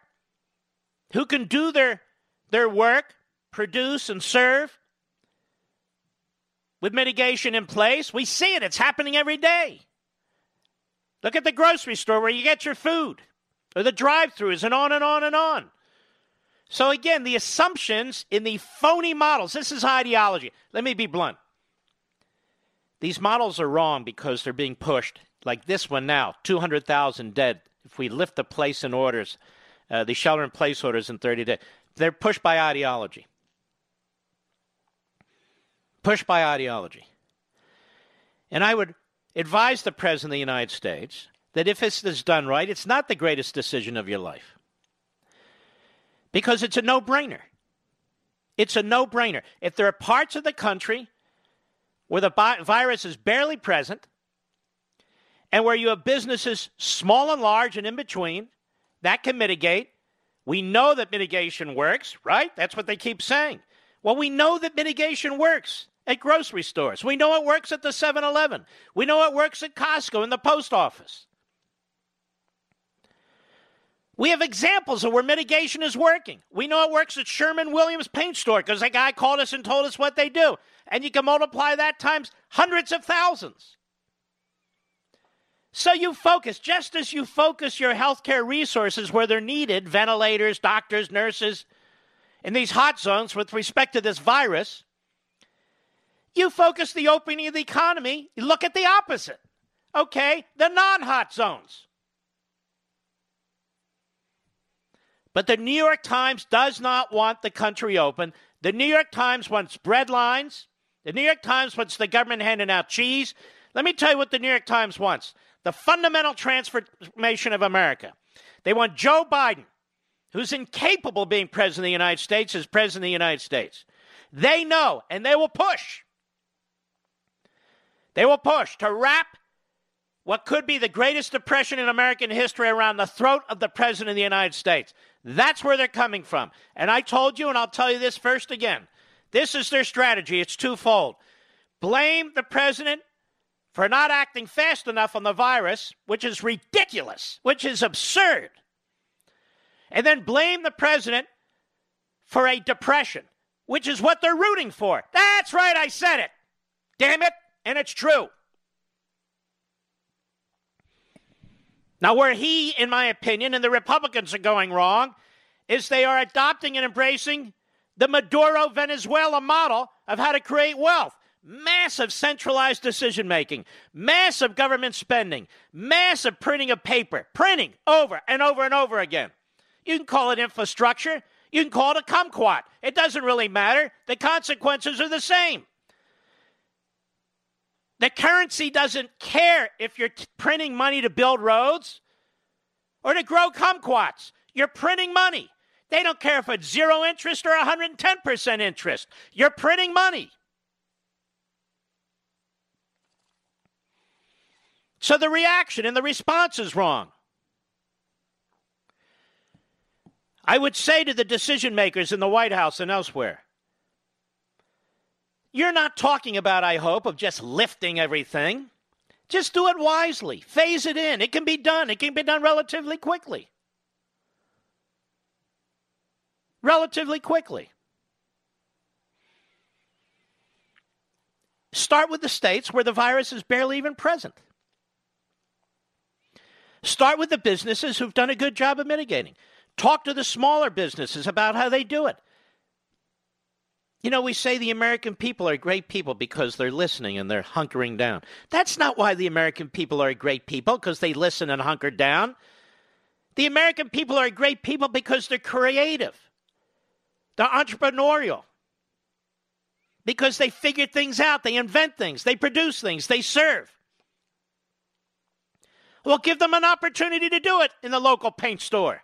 who can do their, their work, produce and serve with mitigation in place. We see it, it's happening every day. Look at the grocery store where you get your food, or the drive throughs, and on and on and on. So, again, the assumptions in the phony models this is ideology. Let me be blunt. These models are wrong because they're being pushed, like this one now 200,000 dead if we lift the place in orders, uh, the shelter in place orders in 30 days, they're pushed by ideology. Pushed by ideology. And I would advise the President of the United States that if this is done right, it's not the greatest decision of your life. Because it's a no brainer. It's a no brainer. If there are parts of the country where the virus is barely present, and where you have businesses small and large and in between that can mitigate. We know that mitigation works, right? That's what they keep saying. Well, we know that mitigation works at grocery stores. We know it works at the 7 Eleven. We know it works at Costco and the post office. We have examples of where mitigation is working. We know it works at Sherwin-Williams Paint Store because that guy called us and told us what they do. and you can multiply that times hundreds of thousands. So you focus, just as you focus your healthcare resources where they're needed ventilators, doctors, nurses in these hot zones with respect to this virus you focus the opening of the economy, you look at the opposite. Okay, the non hot zones. But the New York Times does not want the country open. The New York Times wants bread lines. The New York Times wants the government handing out cheese. Let me tell you what the New York Times wants the fundamental transformation of America. They want Joe Biden, who's incapable of being president of the United States, as president of the United States. They know, and they will push. They will push to wrap what could be the greatest depression in American history around the throat of the President of the United States. That's where they're coming from. And I told you, and I'll tell you this first again this is their strategy. It's twofold. Blame the President for not acting fast enough on the virus, which is ridiculous, which is absurd. And then blame the President for a depression, which is what they're rooting for. That's right, I said it. Damn it. And it's true. Now, where he, in my opinion, and the Republicans are going wrong is they are adopting and embracing the Maduro Venezuela model of how to create wealth. Massive centralized decision making, massive government spending, massive printing of paper, printing over and over and over again. You can call it infrastructure, you can call it a kumquat. It doesn't really matter. The consequences are the same. The currency doesn't care if you're t- printing money to build roads or to grow kumquats. You're printing money. They don't care if it's zero interest or 110% interest. You're printing money. So the reaction and the response is wrong. I would say to the decision makers in the White House and elsewhere you're not talking about, I hope, of just lifting everything. Just do it wisely. Phase it in. It can be done. It can be done relatively quickly. Relatively quickly. Start with the states where the virus is barely even present. Start with the businesses who've done a good job of mitigating. Talk to the smaller businesses about how they do it. You know, we say the American people are great people because they're listening and they're hunkering down. That's not why the American people are great people, because they listen and hunker down. The American people are great people because they're creative, they're entrepreneurial, because they figure things out, they invent things, they produce things, they serve. Well, give them an opportunity to do it in the local paint store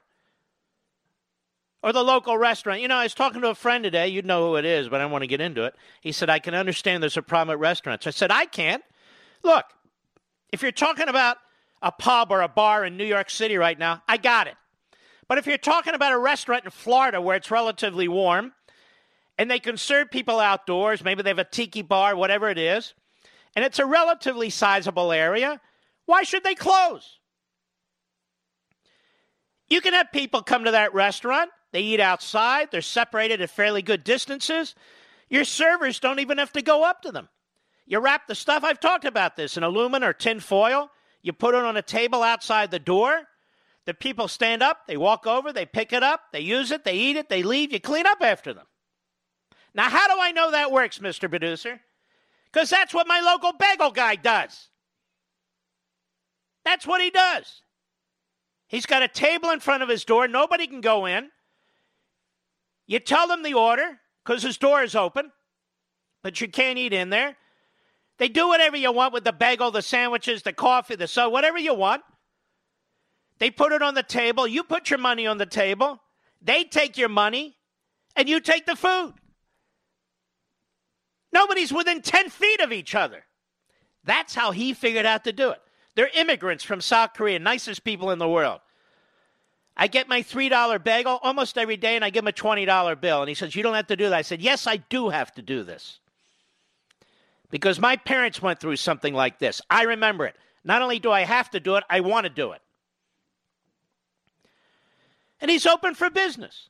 or the local restaurant. You know, I was talking to a friend today. You'd know who it is, but I don't want to get into it. He said, I can understand there's a problem at restaurants. I said, I can't. Look, if you're talking about a pub or a bar in New York City right now, I got it. But if you're talking about a restaurant in Florida where it's relatively warm and they can serve people outdoors, maybe they have a tiki bar, whatever it is, and it's a relatively sizable area, why should they close? You can have people come to that restaurant they eat outside, they're separated at fairly good distances. Your servers don't even have to go up to them. You wrap the stuff, I've talked about this, in aluminum or tin foil. You put it on a table outside the door. The people stand up, they walk over, they pick it up, they use it, they eat it, they leave, you clean up after them. Now, how do I know that works, Mr. Producer? Because that's what my local bagel guy does. That's what he does. He's got a table in front of his door, nobody can go in. You tell them the order because his door is open, but you can't eat in there. They do whatever you want with the bagel, the sandwiches, the coffee, the soda, whatever you want. They put it on the table. You put your money on the table. They take your money, and you take the food. Nobody's within 10 feet of each other. That's how he figured out to do it. They're immigrants from South Korea, nicest people in the world. I get my $3 bagel almost every day and I give him a $20 bill. And he says, You don't have to do that. I said, Yes, I do have to do this. Because my parents went through something like this. I remember it. Not only do I have to do it, I want to do it. And he's open for business.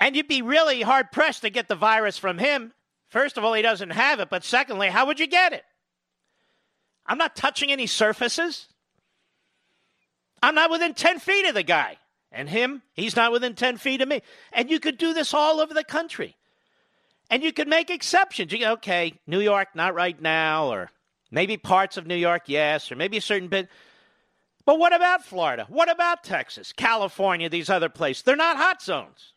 And you'd be really hard pressed to get the virus from him. First of all, he doesn't have it, but secondly, how would you get it? I'm not touching any surfaces. I'm not within 10 feet of the guy. And him, he's not within 10 feet of me. And you could do this all over the country. And you could make exceptions. You go, okay, New York, not right now, or maybe parts of New York, yes, or maybe a certain bit. But what about Florida? What about Texas, California, these other places? They're not hot zones.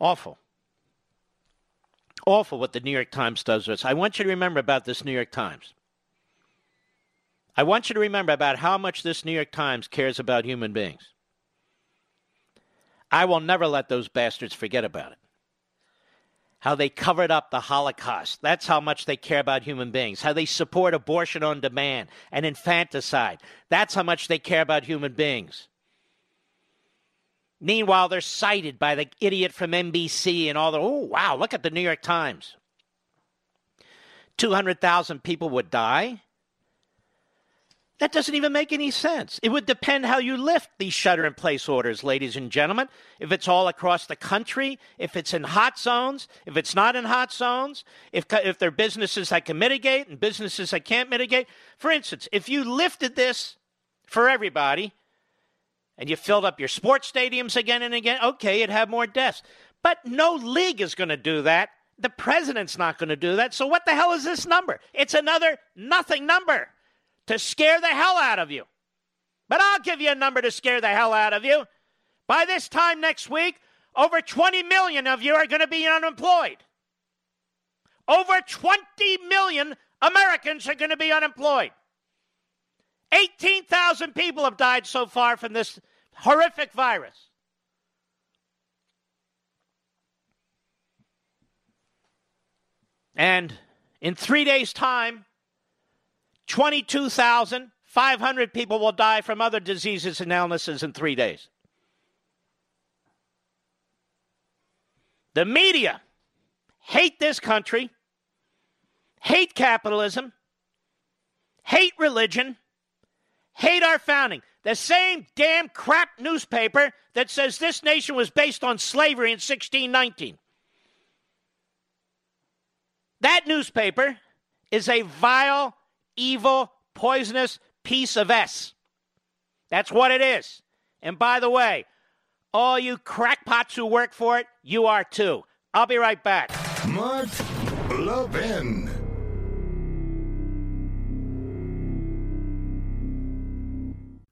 Awful. Awful what the New York Times does to us. I want you to remember about this New York Times. I want you to remember about how much this New York Times cares about human beings. I will never let those bastards forget about it. How they covered up the Holocaust. That's how much they care about human beings. How they support abortion on demand and infanticide. That's how much they care about human beings. Meanwhile, they're cited by the idiot from NBC and all the, oh, wow, look at the New York Times. 200,000 people would die. That doesn't even make any sense. It would depend how you lift these shutter in place orders, ladies and gentlemen. If it's all across the country, if it's in hot zones, if it's not in hot zones, if, if there are businesses that can mitigate and businesses that can't mitigate. For instance, if you lifted this for everybody and you filled up your sports stadiums again and again, okay, you'd have more deaths. But no league is going to do that. The president's not going to do that. So what the hell is this number? It's another nothing number to scare the hell out of you. But I'll give you a number to scare the hell out of you. By this time next week, over 20 million of you are going to be unemployed. Over 20 million Americans are going to be unemployed. 18,000 people have died so far from this horrific virus. And in three days' time, 22,500 people will die from other diseases and illnesses in three days. The media hate this country, hate capitalism, hate religion, hate our founding. The same damn crap newspaper that says this nation was based on slavery in 1619. That newspaper is a vile evil, poisonous piece of S. That's what it is. And by the way, all you crackpots who work for it, you are too. I'll be right back. Mark Levin.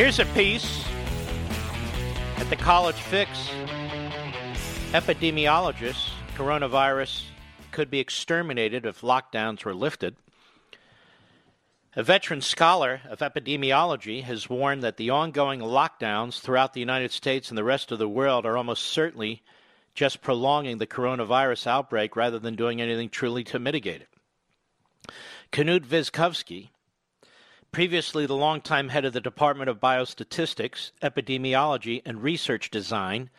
Here's a piece at the College Fix. Epidemiologists, coronavirus could be exterminated if lockdowns were lifted. A veteran scholar of epidemiology has warned that the ongoing lockdowns throughout the United States and the rest of the world are almost certainly just prolonging the coronavirus outbreak rather than doing anything truly to mitigate it. Knut Wittkowski, previously the longtime head of the Department of Biostatistics, Epidemiology, and Research Design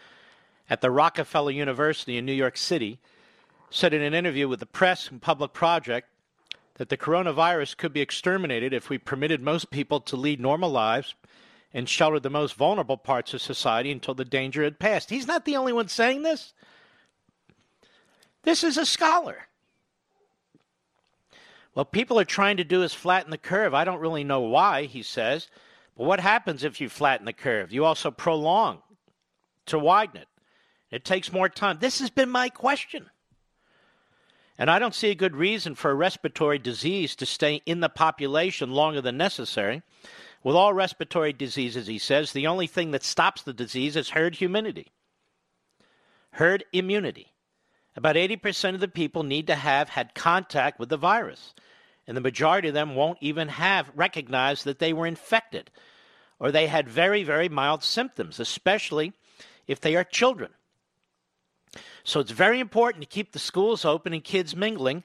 at the Rockefeller University in New York City, said in an interview with the press and Public Project that the coronavirus could be exterminated if we permitted most people to lead normal lives and sheltered the most vulnerable parts of society until the danger had passed. He's not the only one saying this. This is a scholar. What people are trying to do is flatten the curve. I don't really know why, he says. But what happens if you flatten the curve? You also prolong to widen it. It takes more time. This has been my question. And I don't see a good reason for a respiratory disease to stay in the population longer than necessary. With all respiratory diseases, he says, the only thing that stops the disease is herd immunity. Herd immunity. About 80% of the people need to have had contact with the virus, and the majority of them won't even have recognized that they were infected, or they had very, very mild symptoms, especially if they are children. So it's very important to keep the schools open and kids mingling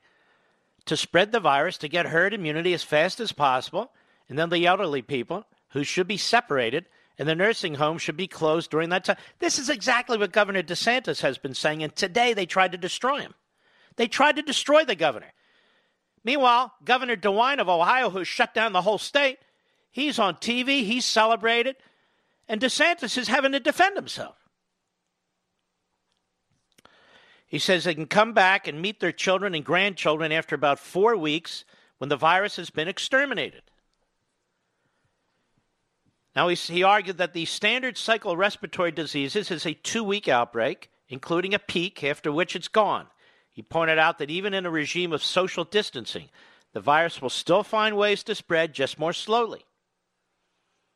to spread the virus, to get herd immunity as fast as possible, and then the elderly people who should be separated and the nursing home should be closed during that time. This is exactly what Governor DeSantis has been saying, and today they tried to destroy him. They tried to destroy the governor. Meanwhile, Governor DeWine of Ohio, who shut down the whole state, he's on TV, he's celebrated, and DeSantis is having to defend himself. He says they can come back and meet their children and grandchildren after about four weeks when the virus has been exterminated. Now, he argued that the standard cycle of respiratory diseases is a two week outbreak, including a peak, after which it's gone. He pointed out that even in a regime of social distancing, the virus will still find ways to spread, just more slowly.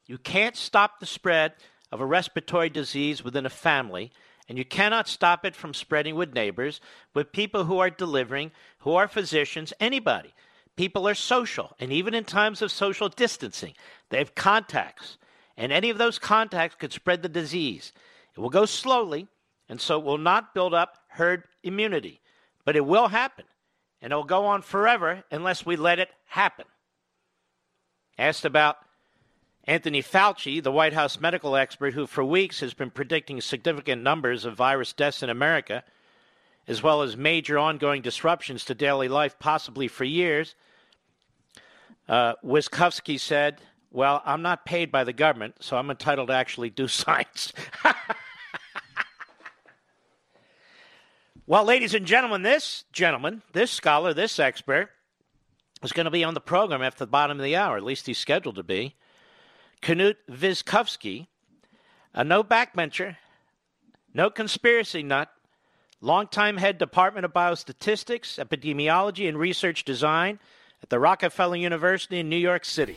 You can't stop the spread of a respiratory disease within a family, and you cannot stop it from spreading with neighbors, with people who are delivering, who are physicians, anybody. People are social, and even in times of social distancing, they have contacts and any of those contacts could spread the disease. It will go slowly, and so it will not build up herd immunity, but it will happen, and it will go on forever unless we let it happen. Asked about Anthony Fauci, the White House medical expert who for weeks has been predicting significant numbers of virus deaths in America, as well as major ongoing disruptions to daily life, possibly for years, uh, Wittkowski said, well, I'm not paid by the government, so I'm entitled to actually do [laughs] science. well, ladies and gentlemen, this gentleman, this scholar, this expert is going to be on the program after the bottom of the hour. At least he's scheduled to be. Knut Wittkowski, a no backbencher, no conspiracy nut, longtime head Department of Biostatistics, Epidemiology, and Research Design at the Rockefeller University in New York City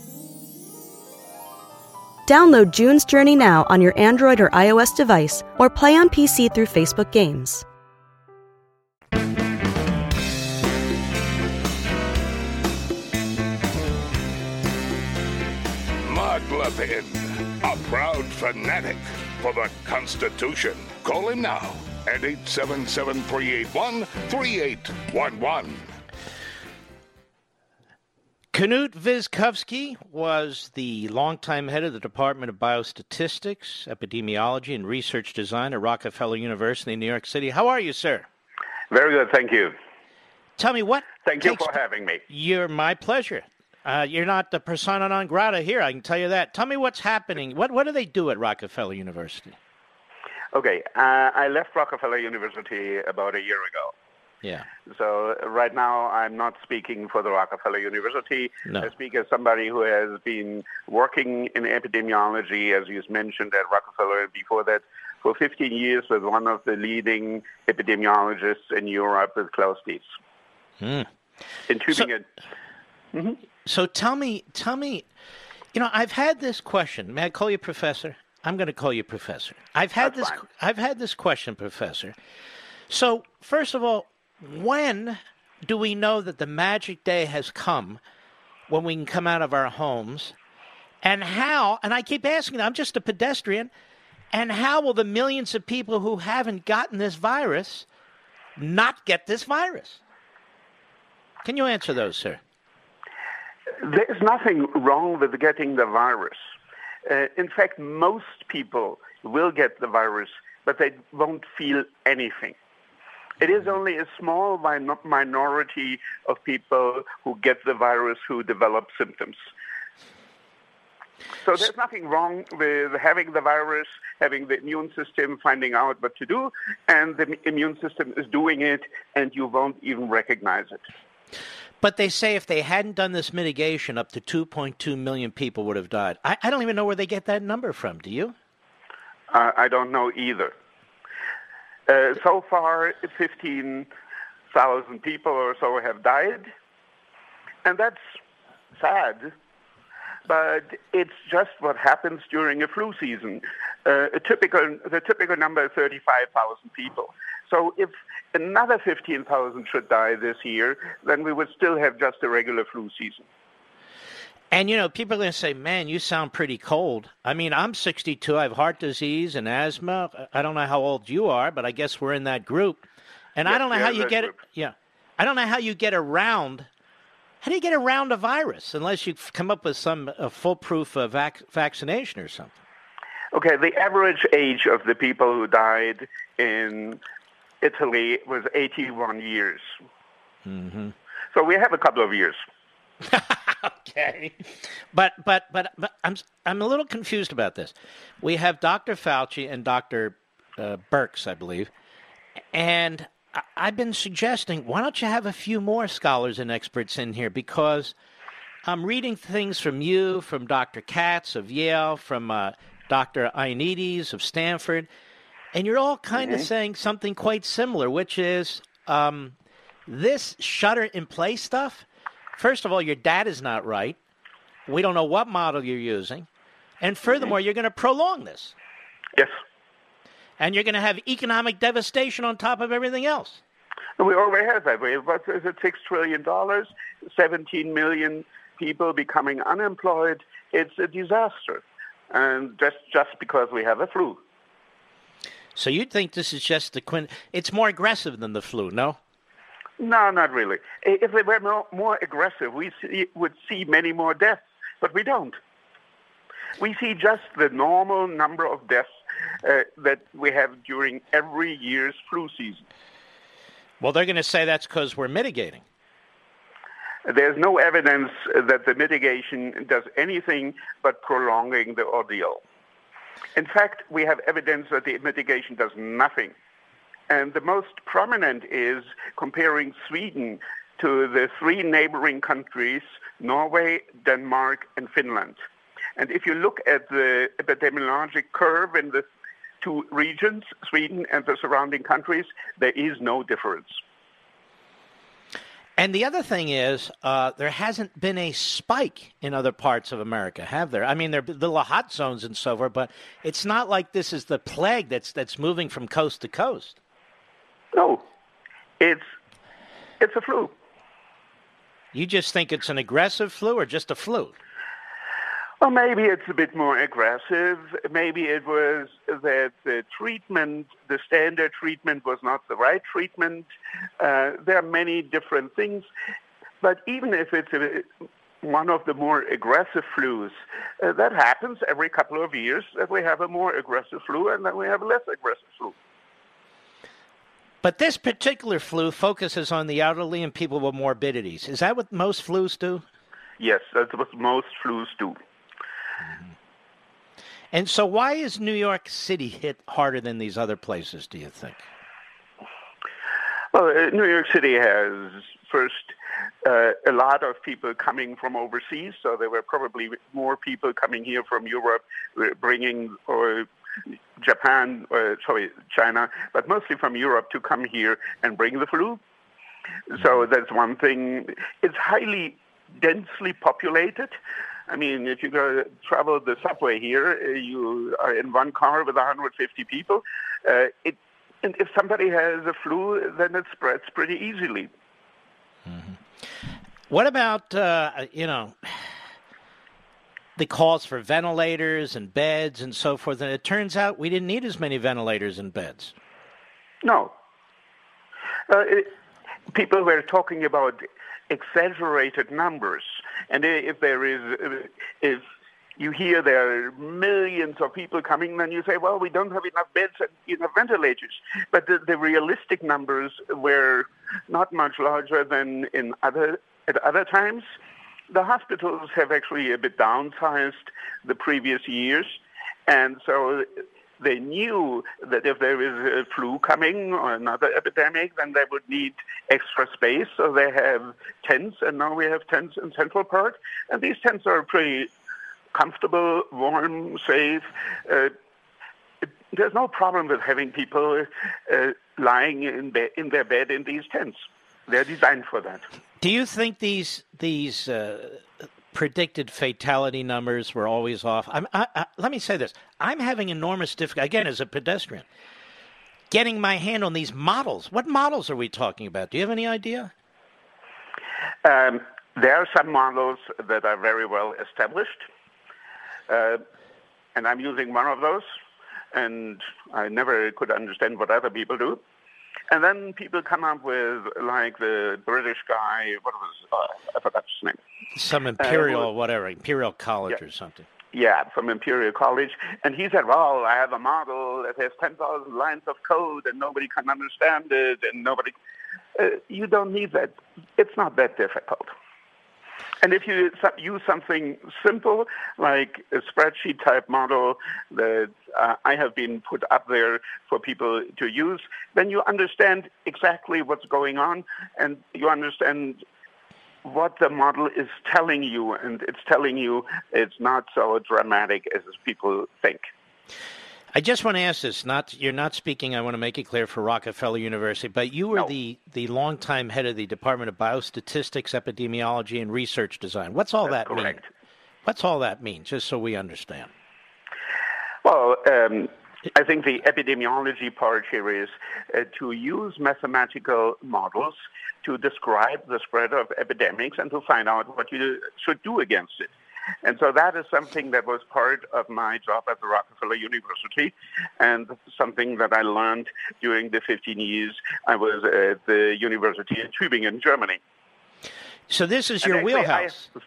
Download June's Journey now on your Android or iOS device or play on PC through Facebook Games. Mark Levin, a proud fanatic for the Constitution. Call him now at 877 381 3811. Knut Wittkowski was the longtime head of the Department of Biostatistics, Epidemiology, and Research Design at Rockefeller University in New York City. How are you, sir? Very good, thank you. Tell me what. Thank you for having me. You're my pleasure. Uh, you're not the persona non grata here. I can tell you that. Tell me what's happening. What what do they do at Rockefeller University? Okay, uh, I left Rockefeller University about a year ago. Yeah. So right now I'm not speaking for the Rockefeller University. No. I speak as somebody who has been working in epidemiology, as you mentioned, at Rockefeller, and before that for 15 years was one of the leading epidemiologists in Europe with Klaus Dietz. Hmm. In Tübingen. So, mm-hmm. so tell me, tell me, you know, I've had this question. May I call you professor? I'm going to call you professor. I've had That's this. fine. I've had this question, professor. So first of all, when do we know that the magic day has come when we can come out of our homes? And how, and I keep asking, I'm just a pedestrian, and how will the millions of people who haven't gotten this virus not get this virus? Can you answer those, sir? There's nothing wrong with getting the virus. Uh, in fact, most people will get the virus, but they won't feel anything. It is only a small minority of people who get the virus who develop symptoms. So there's nothing wrong with having the virus, having the immune system finding out what to do, and the immune system is doing it, and you won't even recognize it. But they say if they hadn't done this mitigation, up to 2.2 million people would have died. I, I don't even know where they get that number from. Do you? Uh, I don't know either. Uh, so far, 15,000 people or so have died, and that's sad. But it's just what happens during a flu season. Uh, a typical, the typical number is 35,000 people. So if another 15,000 should die this year, then we would still have just a regular flu season. And you know, people are going to say, "Man, you sound pretty cold." I mean, I'm 62. I have heart disease and asthma. I don't know how old you are, but I guess we're in that group. And yes, I don't know how you get group. it. Yeah, I don't know how you get around. How do you get around a virus unless you come up with some uh, foolproof uh, vac- vaccination or something? Okay, the average age of the people who died in Italy was 81 years. Mm-hmm. So we have a couple of years. [laughs] okay, but but but but I'm I'm a little confused about this. We have Dr. Fauci and Dr. Uh, Birx, I believe, and I, I've been suggesting why don't you have a few more scholars and experts in here because I'm reading things from you, from Dr. Katz of Yale, from uh, Dr. Ioannidis of Stanford, and you're all kind Mm-hmm. of saying something quite similar, which is um, this shutter in place stuff. First of all, your data is not right. We don't know what model you're using. And furthermore, you're going to prolong this. Yes. And you're going to have economic devastation on top of everything else. We already have that. We have, what is it, $6 trillion, 17 million people becoming unemployed. It's a disaster. And just, just because we have a flu. So you'd think this is just the quint. It's more aggressive than the flu, no? No, not really. If it were more, more aggressive, we see, would see many more deaths, but we don't. We see just the normal number of deaths uh, that we have during every year's flu season. Well, they're going to say that's because we're mitigating. There's no evidence that the mitigation does anything but prolonging the ordeal. In fact, we have evidence that the mitigation does nothing. And the most prominent is comparing Sweden to the three neighboring countries, Norway, Denmark, and Finland. And if you look at the epidemiologic curve in the two regions, Sweden and the surrounding countries, there is no difference. And the other thing is, uh, there hasn't been a spike in other parts of America, have there? I mean, there are little hot zones and so forth, but it's not like this is the plague that's that's moving from coast to coast. No, it's it's a flu. You just think it's an aggressive flu or just a flu? Well, maybe it's a bit more aggressive. Maybe it was that the treatment, the standard treatment, was not the right treatment. Uh, there are many different things. But even if it's a, one of the more aggressive flus, uh, that happens every couple of years that we have a more aggressive flu and then we have a less aggressive flu. But this particular flu focuses on the elderly and people with morbidities. Is that what most flus do? Yes, that's what most flus do. And so, why is New York City hit harder than these other places, do you think? Well, uh, New York City has first uh, a lot of people coming from overseas, so there were probably more people coming here from Europe, uh, bringing or Japan, uh, sorry, China, but mostly from Europe to come here and bring the flu. So that's one thing. It's highly densely populated. I mean, if you go travel the subway here, uh, you are in one car with 150 people. Uh, it, and if somebody has a flu, then it spreads pretty easily. What about, uh, you know, the calls for ventilators and beds and so forth? And it turns out we didn't need as many ventilators and beds. No. Uh, it, people were talking about exaggerated numbers. And if there is, if you hear there are millions of people coming, then you say, well, we don't have enough beds and enough ventilators. But the, the realistic numbers were not much larger than in other at other times. The hospitals have actually a bit downsized the previous years, and so they knew that if there is a flu coming or another epidemic, then they would need extra space. So they have tents, and now we have tents in Central Park, and these tents are pretty comfortable, warm, safe. Uh, there's no problem with having people uh, lying in, be- in their bed in these tents. They're designed for that. Do you think these these uh, predicted fatality numbers were always off? I, I, let me say this: I'm having enormous difficulty again as a pedestrian getting my hand on these models. What models are we talking about? Do you have any idea? Um, there are some models that are very well established. Uh, and I'm using one of those, and I never could understand what other people do. And then people come up with like the British guy, what was uh, I forgot his name. Some imperial, uh, whatever, imperial college yeah, or something. Yeah, from Imperial College, and he said, "Well, I have a model that has ten thousand lines of code, and nobody can understand it, and nobody." Uh, you don't need that. It's not that difficult. And if you use something simple like a spreadsheet type model that uh, I have been put up there for people to use, then you understand exactly what's going on and you understand what the model is telling you. And it's telling you it's not so dramatic as people think. I just want to ask this. Not you're not speaking. I want to make it clear for Rockefeller University, but you were no. the the longtime head of the Department of Biostatistics, Epidemiology, and Research Design. What's all That's that correct. mean? What's all that mean? Just so we understand. Well, um, I think the epidemiology part here is uh, to use mathematical models to describe the spread of epidemics and to find out what you should do against it. And so that is something that was part of my job at the Rockefeller University and something that I learned during the 15 years I was at the University in Tübingen, Germany. So this is your wheelhouse. I,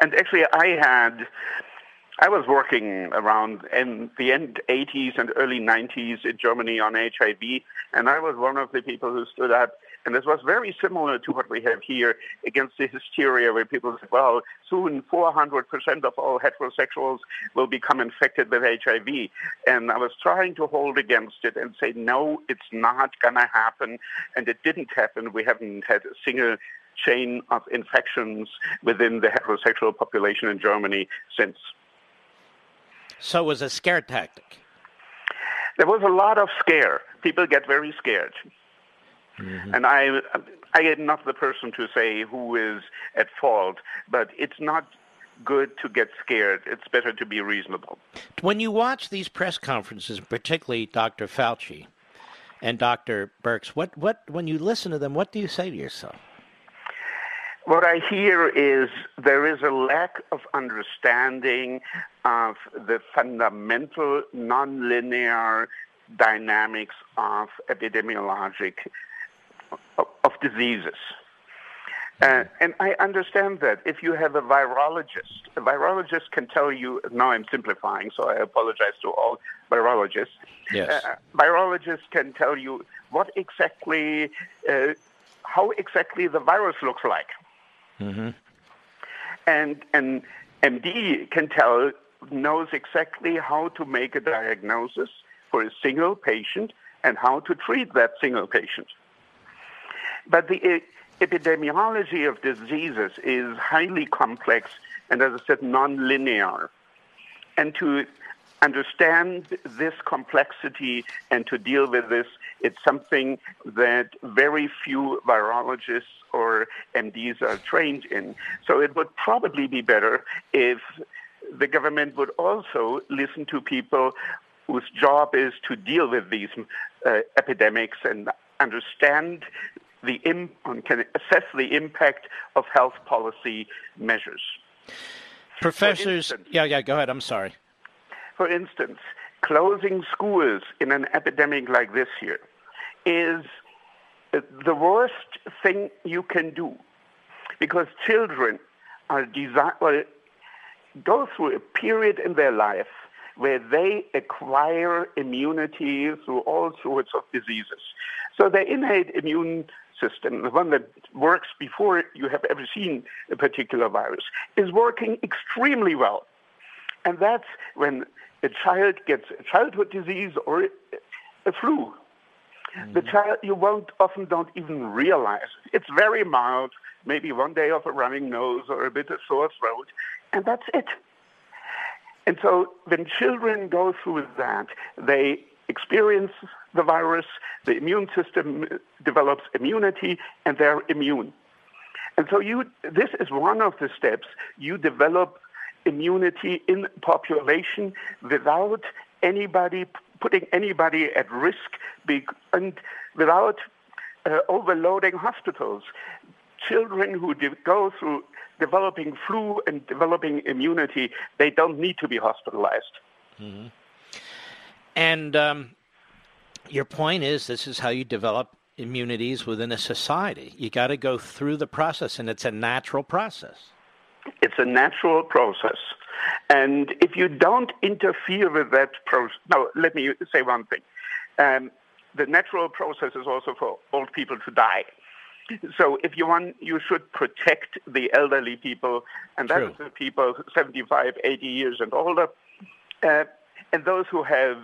and actually, I had. I was working around in the end 80s and early 90s in Germany on HIV, and I was one of the people who stood up and this was very similar to what we have here against the hysteria where people say, well, soon 400% of all heterosexuals will become infected with HIV. And I was trying to hold against it and say, no, it's not going to happen. And it didn't happen. We haven't had a single chain of infections within the heterosexual population in Germany since. So it was a scare tactic. There was a lot of scare. People get very scared. Mm-hmm. And I, I am not the person to say who is at fault, but it's not good to get scared. It's better to be reasonable. When you watch these press conferences, particularly Dr. Fauci and Dr. Birx, what, what, when you listen to them, what do you say to yourself? What I hear is there is a lack of understanding of the fundamental nonlinear dynamics of epidemiologic of, diseases. Uh, and I understand that if you have a virologist, a virologist can tell you, now I'm simplifying, so I apologize to all virologists. Yes. Uh, virologists can tell you what exactly, uh, how exactly the virus looks like. Mm-hmm. And, and MD can tell, knows exactly how to make a diagnosis for a single patient and how to treat that single patient. But the epidemiology of diseases is highly complex and, as I said, nonlinear. And to understand this complexity and to deal with this, it's something that very few virologists or MDs are trained in. So it would probably be better if the government would also listen to people whose job is to deal with these uh, epidemics and understand the Im- can assess the impact of health policy measures. Professors, instance, yeah, yeah, go ahead. I'm sorry. For instance, closing schools in an epidemic like this here is uh, the worst thing you can do because children are designed, well, go through a period in their life where they acquire immunity through all sorts of diseases. So their innate immune system, the one that works before you have ever seen a particular virus, is working extremely well. And that's when a child gets a childhood disease or a flu. Mm-hmm. The child, you won't often don't even realize. It's very mild, maybe one day of a running nose or a bit of sore throat, and that's it. And so when children go through that, they experience the virus, the immune system develops immunity, and they're immune. And so you, this is one of the steps. You develop immunity in population without anybody putting anybody at risk and without uh, overloading hospitals. Children who go through developing flu and developing immunity, they don't need to be hospitalized. Mm-hmm. And um, your point is this is how you develop immunities within a society. You got to go through the process, and it's a natural process. It's a natural process. And if you don't interfere with that process, now let me say one thing. Um, the natural process is also for old people to die. So if you want, you should protect the elderly people, and that is the people 75, 80 years and older, uh, and those who have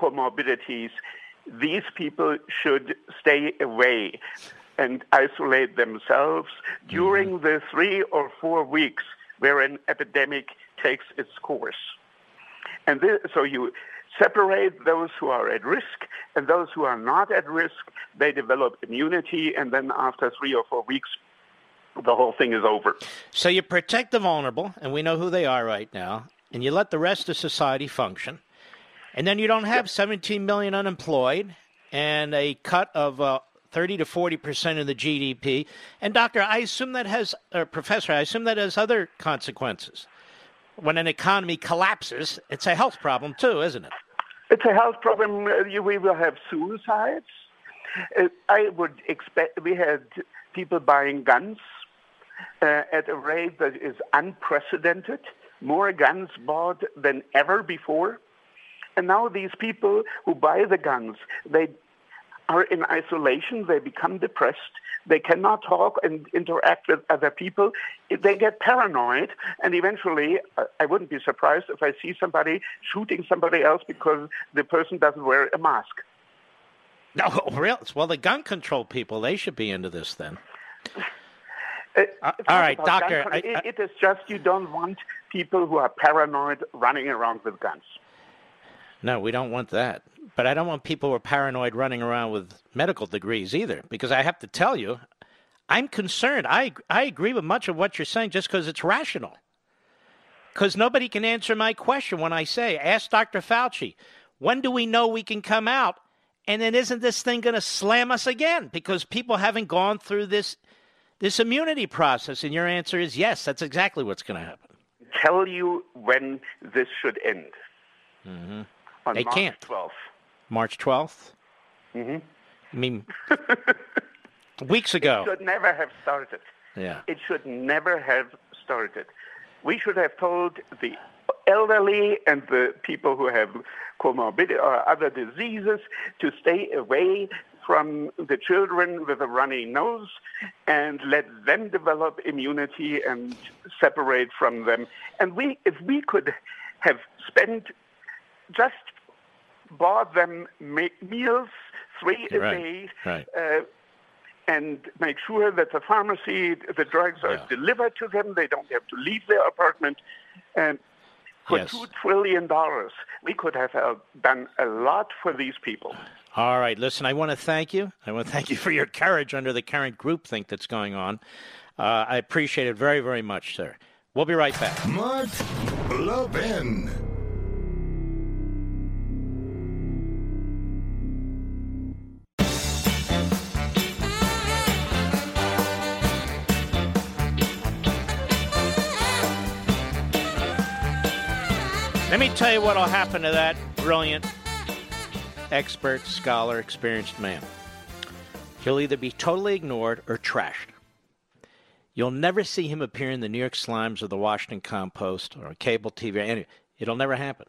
comorbidities. These people should stay away and isolate themselves during mm-hmm. the three or four weeks where an epidemic takes its course. And this, so you separate those who are at risk and those who are not at risk. They develop immunity, and then after three or four weeks, the whole thing is over. So you protect the vulnerable, and we know who they are right now, and you let the rest of society function. And then you don't have 17 million unemployed and a cut of uh, 30 to 40 percent of the GDP. And doctor, I assume that has, or professor, I assume that has other consequences. When an economy collapses, it's a health problem too, isn't it? It's a health problem. Uh, we will have suicides. Uh, I would expect we had people buying guns uh, at a rate that is unprecedented. More guns bought than ever before. And now these people who buy the guns, they are in isolation, they become depressed, they cannot talk and interact with other people, they get paranoid, and eventually, uh, I wouldn't be surprised if I see somebody shooting somebody else because the person doesn't wear a mask. No, [laughs] really? Well, the gun control people, they should be into this then. Uh, uh, all right, doctor. I, I, it is just you don't want people who are paranoid running around with guns. No, we don't want that. But I don't want people who are paranoid running around with medical degrees either, because I have to tell you, I'm concerned. I, I agree with much of what you're saying just because it's rational. Because nobody can answer my question when I say, ask Dr. Fauci, when do we know we can come out? And then isn't this thing going to slam us again? Because people haven't gone through this this immunity process. And your answer is yes, that's exactly what's going to happen. Tell you when this should end. Mm-hmm on they March can't. 12th. March 12th? Mm-hmm. I mean, [laughs] weeks ago. It should never have started. Yeah. It should never have started. We should have told the elderly and the people who have comorbidity or other diseases to stay away from the children with a runny nose and let them develop immunity and separate from them. And we, if we could have spent just bought them meals three a right, day. Right. Uh, and make sure that the pharmacy, the drugs are Yeah. delivered to them. They don't have to leave their apartment. And for Yes. two trillion dollars, we could have uh, done a lot for these people. All right, listen, I want to thank you. I want to thank you for your courage under the current groupthink that's going on. Uh, I appreciate it very, very much, sir. We'll be right back. Mark Levin. Tell you what will happen to that brilliant, expert, scholar, experienced man. He'll either be totally ignored or trashed. You'll never see him appear in the New York Slimes or the Washington Compost or cable TV. It'll never happen.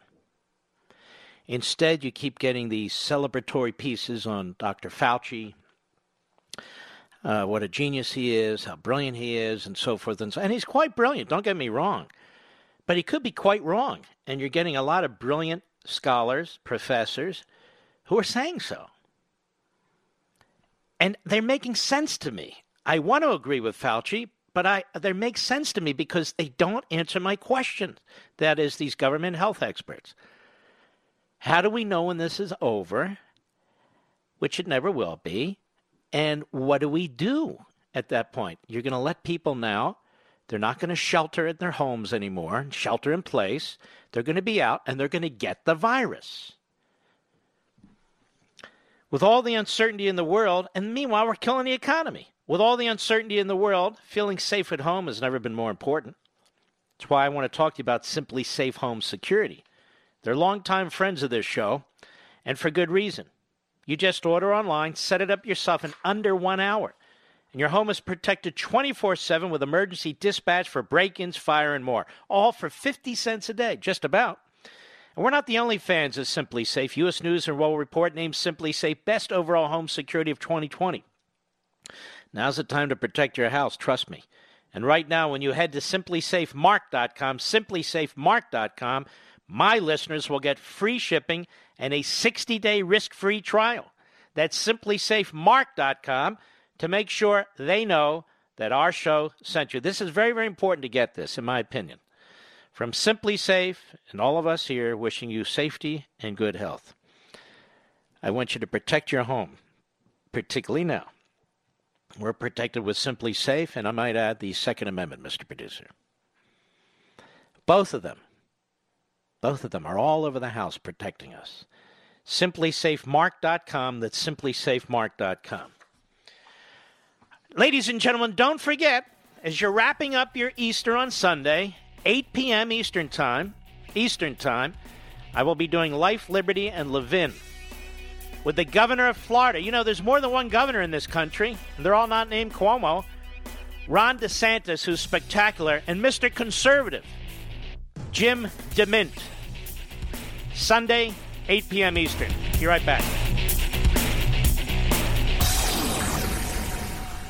Instead, you keep getting these celebratory pieces on Dr. Fauci, uh, what a genius he is, how brilliant he is, and so forth and so. And he's quite brilliant. Don't get me wrong, but he could be quite wrong. And you're getting a lot of brilliant scholars, professors, who are saying so, and they're making sense to me. I want to agree with Fauci, but I they make sense to me because they don't answer my question. That is, these government health experts. How do we know when this is over? Which it never will be. And what do we do at that point? You're going to let people now. They're not going to shelter in their homes anymore, shelter in place. They're going to be out and they're going to get the virus. With all the uncertainty in the world, and meanwhile, we're killing the economy. With all the uncertainty in the world, feeling safe at home has never been more important. That's why I want to talk to you about SimpliSafe Home Security. They're longtime friends of this show, and for good reason. You just order online, set it up yourself in under one hour, and your home is protected 24 7 with emergency dispatch for break ins, fire, and more. All for 50 cents a day, just about. And we're not the only fans of SimpliSafe. U.S. News and World Report named SimpliSafe Best Overall Home Security of 2020. Now's the time to protect your house, trust me. And right now, when you head to simplisafemark.com, simplisafemark.com, my listeners will get free shipping and a 60 day risk free trial. That's simplisafemark.com to make sure they know that our show sent you. This is very, very important to get this, in my opinion. From SimpliSafe and all of us here, wishing you safety and good health. I want you to protect your home, particularly now. We're protected with SimpliSafe, and I might add the Second Amendment, Mr. Producer. Both of them, both of them are all over the house protecting us. SimpliSafeMark.com, that's SimpliSafeMark.com. Ladies and gentlemen, don't forget, as you're wrapping up your Easter on Sunday, 8 p.m. Eastern Time, Eastern Time, I will be doing Life, Liberty, and Levin with the governor of Florida. You know, there's more than one governor in this country, and they're all not named Cuomo. Ron DeSantis, who's spectacular, and Mr. Conservative, Jim DeMint. Sunday, 8 p.m. Eastern. Be right back.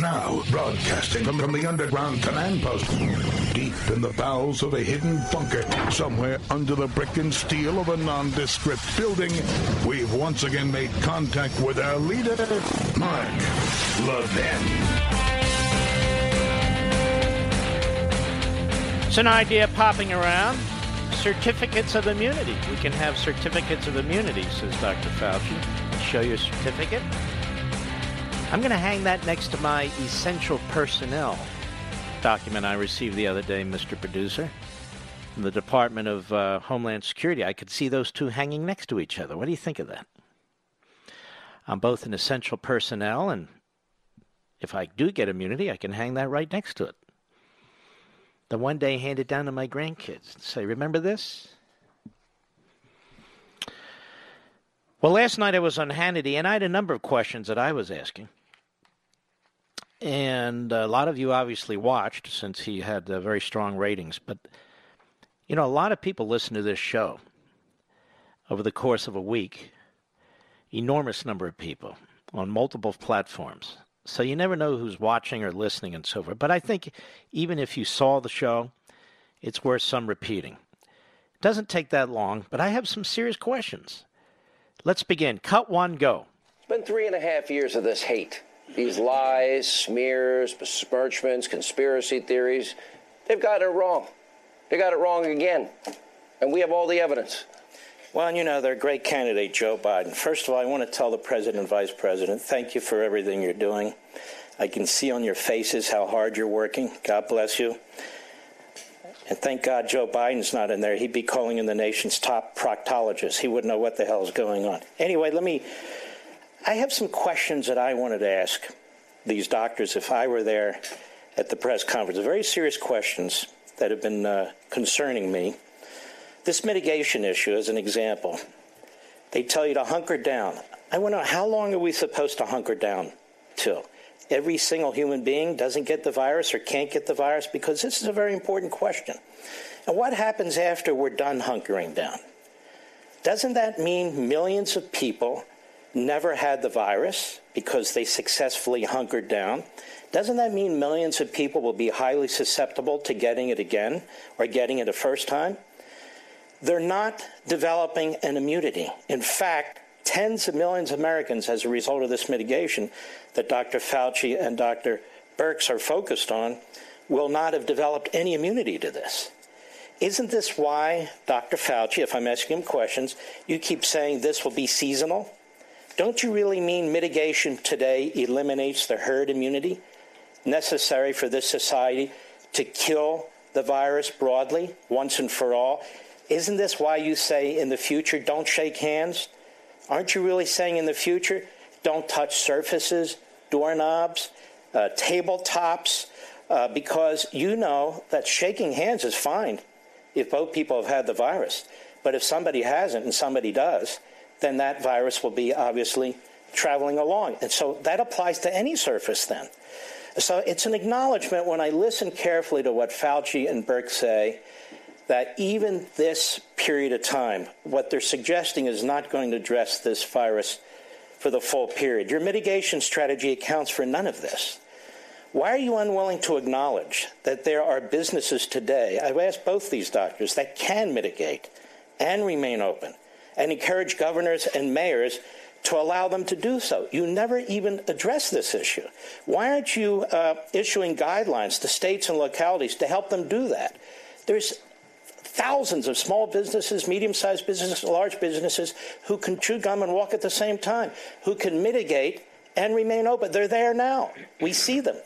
Now, broadcasting from, from the underground command post, deep in the bowels of a hidden bunker, somewhere under the brick and steel of a nondescript building, we've once again made contact with our leader, Mark Levin. It's an idea popping around. Certificates of immunity. We can have certificates of immunity, says Dr. Fauci. Show your certificate. I'm going to hang that next to my essential personnel document I received the other day, Mr. Producer, from the Department of uh, Homeland Security. I could see those two hanging next to each other. What do you think of that? I'm both an essential personnel, and if I do get immunity, I can hang that right next to it. Then one day hand it down to my grandkids and say, Remember this? Well, last night I was on Hannity, and I had a number of questions that I was asking. And a lot of you obviously watched since he had uh, very strong ratings. But, you know, a lot of people listen to this show over the course of a week. Enormous number of people on multiple platforms. So you never know who's watching or listening and so forth. But I think even if you saw the show, it's worth some repeating. It doesn't take that long, but I have some serious questions. Let's begin. Cut one, go. It's been three and a half years of this hate these lies, smears, besmirchments, conspiracy theories. They've got it wrong. They got it wrong again. And we have all the evidence. Well, you know, they're a great candidate, Joe Biden. First of all, I want to tell the president and vice president, thank you for everything you're doing. I can see on your faces how hard you're working. God bless you. And thank God Joe Biden's not in there. He'd be calling in the nation's top proctologist. He wouldn't know what the hell is going on. Anyway, let me. I have some questions that I wanted to ask these doctors if I were there at the press conference. Very serious questions that have been uh, concerning me. This mitigation issue, as an example, they tell you to hunker down. I want to know how long are we supposed to hunker down till? Every single human being doesn't get the virus or can't get the virus? Because this is a very important question. And what happens after we're done hunkering down? Doesn't that mean millions of people never had the virus because they successfully hunkered down? Doesn't that mean millions of people will be highly susceptible to getting it again or getting it a first time? They're not developing an immunity. In fact, tens of millions of Americans, as a result of this mitigation that Dr. Fauci and Dr. Birx are focused on, will not have developed any immunity to this. Isn't this why, Dr. Fauci, if I'm asking him questions, you keep saying this will be seasonal? Don't you really mean mitigation today eliminates the herd immunity necessary for this society to kill the virus broadly, once and for all? Isn't this why you say in the future, don't shake hands? Aren't you really saying in the future, don't touch surfaces, doorknobs, uh, tabletops? Uh, because you know that shaking hands is fine if both people have had the virus. But if somebody hasn't and somebody does, then that virus will be obviously traveling along. And so that applies to any surface then. So it's an acknowledgement when I listen carefully to what Fauci and Birx say that even this period of time, what they're suggesting is not going to address this virus for the full period. Your mitigation strategy accounts for none of this. Why are you unwilling to acknowledge that there are businesses today, I've asked both these doctors, that can mitigate and remain open and encourage governors and mayors to allow them to do so. You never even address this issue. Why aren't you uh, issuing guidelines to states and localities to help them do that? There's thousands of small businesses, medium sized businesses, large businesses who can chew gum and walk at the same time, who can mitigate and remain open. They're there now. We see them.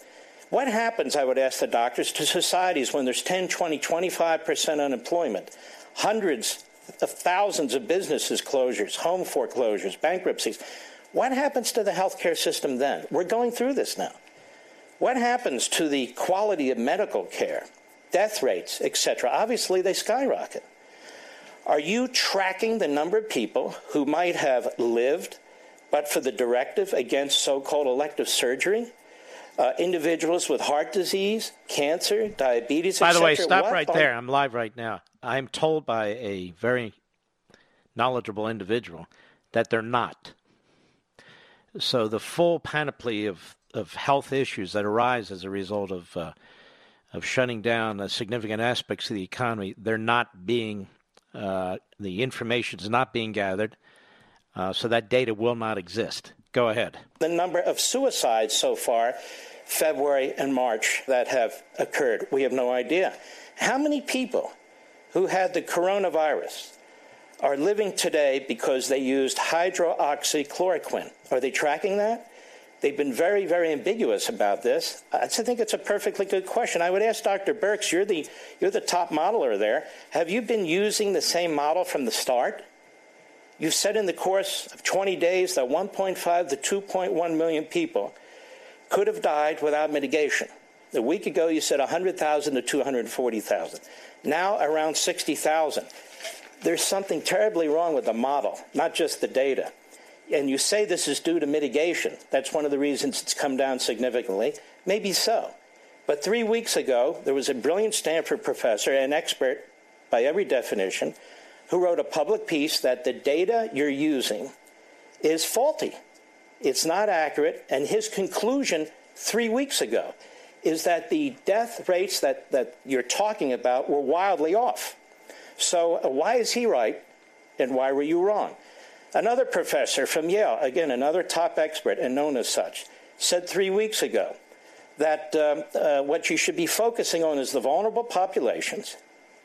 What happens, I would ask the doctors, to societies when there's 10, 20, 25% unemployment, hundreds of thousands of businesses closures, home foreclosures, bankruptcies? What happens to the healthcare system then? We're going through this now. What happens to the quality of medical care? death rates, etc. Obviously, they skyrocket. Are you tracking the number of people who might have lived but for the directive against so called elective surgery? Uh, individuals with heart disease, cancer, diabetes, By the way, stop what? right there. I'm live right now. I'm told by a very knowledgeable individual that they're not. So the full panoply of, of health issues that arise as a result of uh, of shutting down significant aspects of the economy, they're not being, uh, the information is not being gathered, uh, so that data will not exist. Go ahead. The number of suicides so far, February and March, that have occurred, we have no idea. How many people who had the coronavirus are living today because they used hydroxychloroquine? Are they tracking that? They've been very, very ambiguous about this. I think it's a perfectly good question. I would ask Dr. Birx, you're the, you're the top modeler there. Have you been using the same model from the start? You've said in the course of 20 days that 1.5 to 2.1 million people could have died without mitigation. A week ago, you said 100,000 to 240,000. Now, around 60,000. There's something terribly wrong with the model, not just the data and you say this is due to mitigation, that's one of the reasons it's come down significantly. Maybe so. But three weeks ago, there was a brilliant Stanford professor, an expert by every definition, who wrote a public piece that the data you're using is faulty. It's not accurate. And his conclusion three weeks ago is that the death rates that, that you're talking about were wildly off. So, uh, why is he right and why were you wrong? Another professor from Yale, again, another top expert and known as such, said three weeks ago that um, uh, what you should be focusing on is the vulnerable populations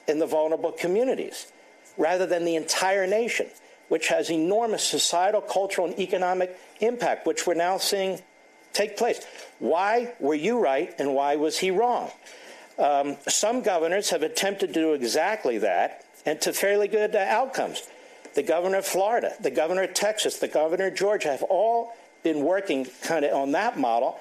in the vulnerable communities rather than the entire nation, which has enormous societal, cultural, and economic impact, which we're now seeing take place. Why were you right and why was he wrong? Um, some governors have attempted to do exactly that and to fairly good uh, outcomes. The governor of Florida, the governor of Texas, the governor of Georgia have all been working kind of on that model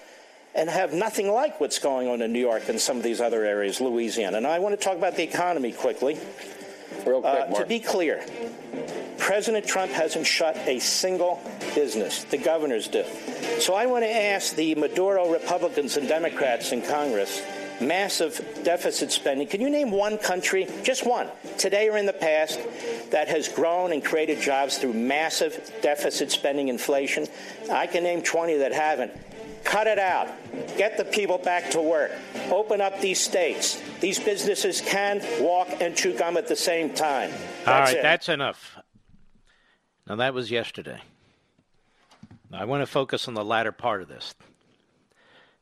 and have nothing like what's going on in New York and some of these other areas, Louisiana. And I want to talk about the economy quickly. Real quick, uh, to be clear, President Trump hasn't shut a single business. The governors do. So I want to ask the Maduro Republicans and Democrats in Congress massive deficit spending. Can you name one country, just one, today or in the past, that has grown and created jobs through massive deficit spending inflation? I can name 20 that haven't. Cut it out. Get the people back to work. Open up these states. These businesses can walk and chew gum at the same time. That's All right, it. that's enough. Now, that was yesterday. Now, I want to focus on the latter part of this.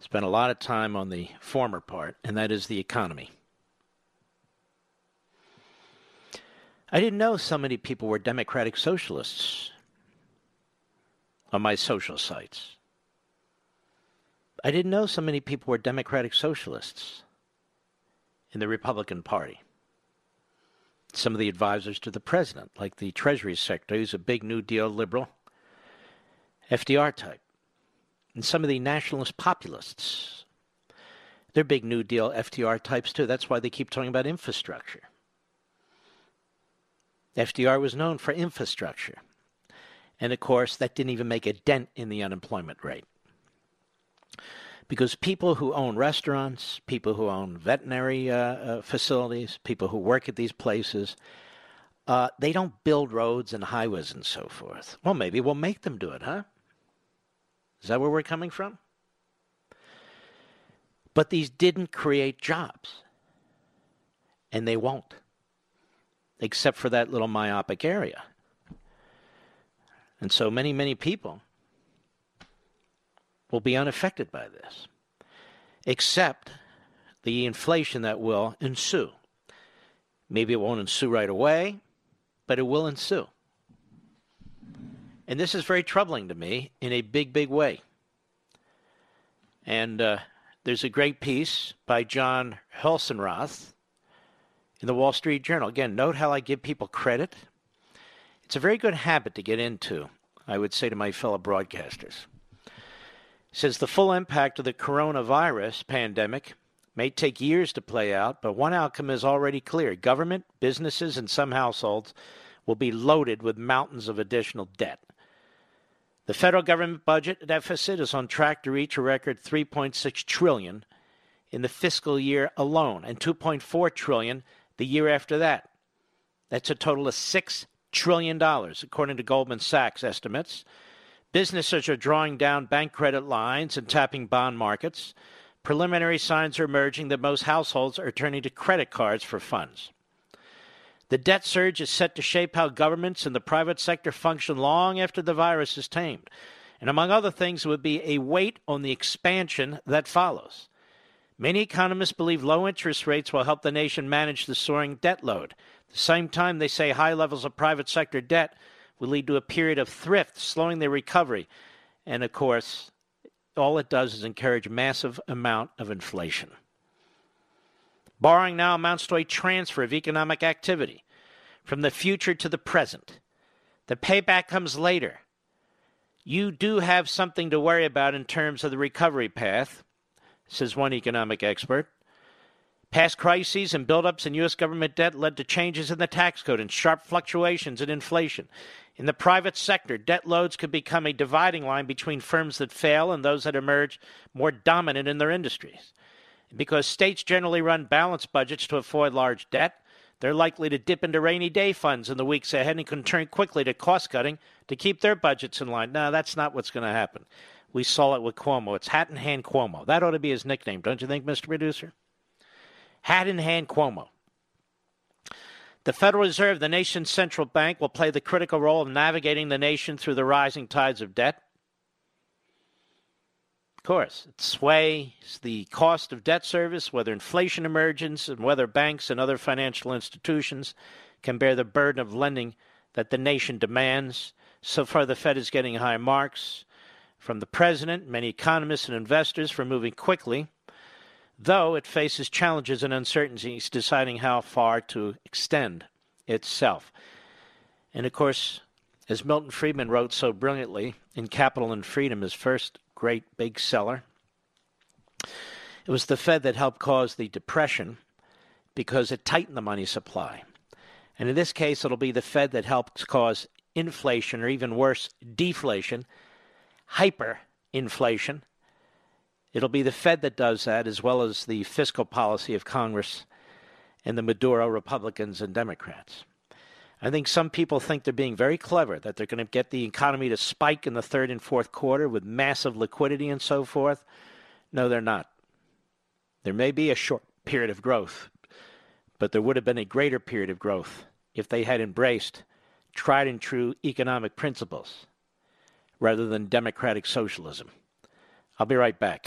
Spent a lot of time on the former part, and that is the economy. I didn't know so many people were democratic socialists on my social sites. I didn't know so many people were democratic socialists in the Republican Party. Some of the advisors to the president, like the Treasury Secretary, who's a big New Deal liberal, FDR type, and some of the nationalist populists. They're big New Deal FDR types too. That's why they keep talking about infrastructure. FDR was known for infrastructure. And of course, that didn't even make a dent in the unemployment rate. Because people who own restaurants, people who own veterinary uh, uh, facilities, people who work at these places, uh, they don't build roads and highways and so forth. Well, maybe we'll make them do it, huh? Is that where we're coming from? But these didn't create jobs. And they won't, except for that little myopic area. And so many, many people will be unaffected by this, except the inflation that will ensue. Maybe it won't ensue right away, but it will ensue. And this is very troubling to me in a big, big way. And uh, there's a great piece by Jon Hilsenrath in the Wall Street Journal. Again, note how I give people credit. It's a very good habit to get into, I would say to my fellow broadcasters. Says the full impact of the coronavirus pandemic may take years to play out, but one outcome is already clear. Government, businesses, and some households will be loaded with mountains of additional debt. The federal government budget deficit is on track to reach a record 3.6 trillion in the fiscal year alone and 2.4 trillion the year after that. That's a total of 6 trillion dollars according to Goldman Sachs estimates. Businesses are drawing down bank credit lines and tapping bond markets. Preliminary signs are emerging that most households are turning to credit cards for funds. The debt surge is set to shape how governments and the private sector function long after the virus is tamed. And among other things, would be a weight on the expansion that follows. Many economists believe low interest rates will help the nation manage the soaring debt load. At the same time, they say high levels of private sector debt will lead to a period of thrift, slowing the recovery. And of course, all it does is encourage massive amount of inflation. Borrowing now amounts to a transfer of economic activity from the future to the present. The payback comes later. You do have something to worry about in terms of the recovery path, says one economic expert. Past crises and buildups in U.S. government debt led to changes in the tax code and sharp fluctuations in inflation. In the private sector, debt loads could become a dividing line between firms that fail and those that emerge more dominant in their industries. Because states generally run balanced budgets to avoid large debt, they're likely to dip into rainy day funds in the weeks ahead and can turn quickly to cost cutting to keep their budgets in line. No, that's not what's going to happen. We saw it with Cuomo. It's hat in hand Cuomo. That ought to be his nickname, don't you think, Mr. Producer? Hat in hand Cuomo. The Federal Reserve, the nation's central bank, will play the critical role of navigating the nation through the rising tides of debt. Of course, it sways the cost of debt service, whether inflation emerges, and whether banks and other financial institutions can bear the burden of lending that the nation demands. So far, the Fed is getting high marks from the president, many economists, and investors for moving quickly, though it faces challenges and uncertainties deciding how far to extend itself. And of course, as Milton Friedman wrote so brilliantly in Capitalism and Freedom, his first great big seller, it was the Fed that helped cause the Depression because it tightened the money supply. And in this case, it'll be the Fed that helps cause inflation, or even worse, deflation, hyperinflation. It'll be the Fed that does that, as well as the fiscal policy of Congress and the Maduro Republicans and Democrats. I think some people think they're being very clever, that they're going to get the economy to spike in the third and fourth quarter with massive liquidity and so forth. No, they're not. There may be a short period of growth, but there would have been a greater period of growth if they had embraced tried and true economic principles rather than democratic socialism. I'll be right back.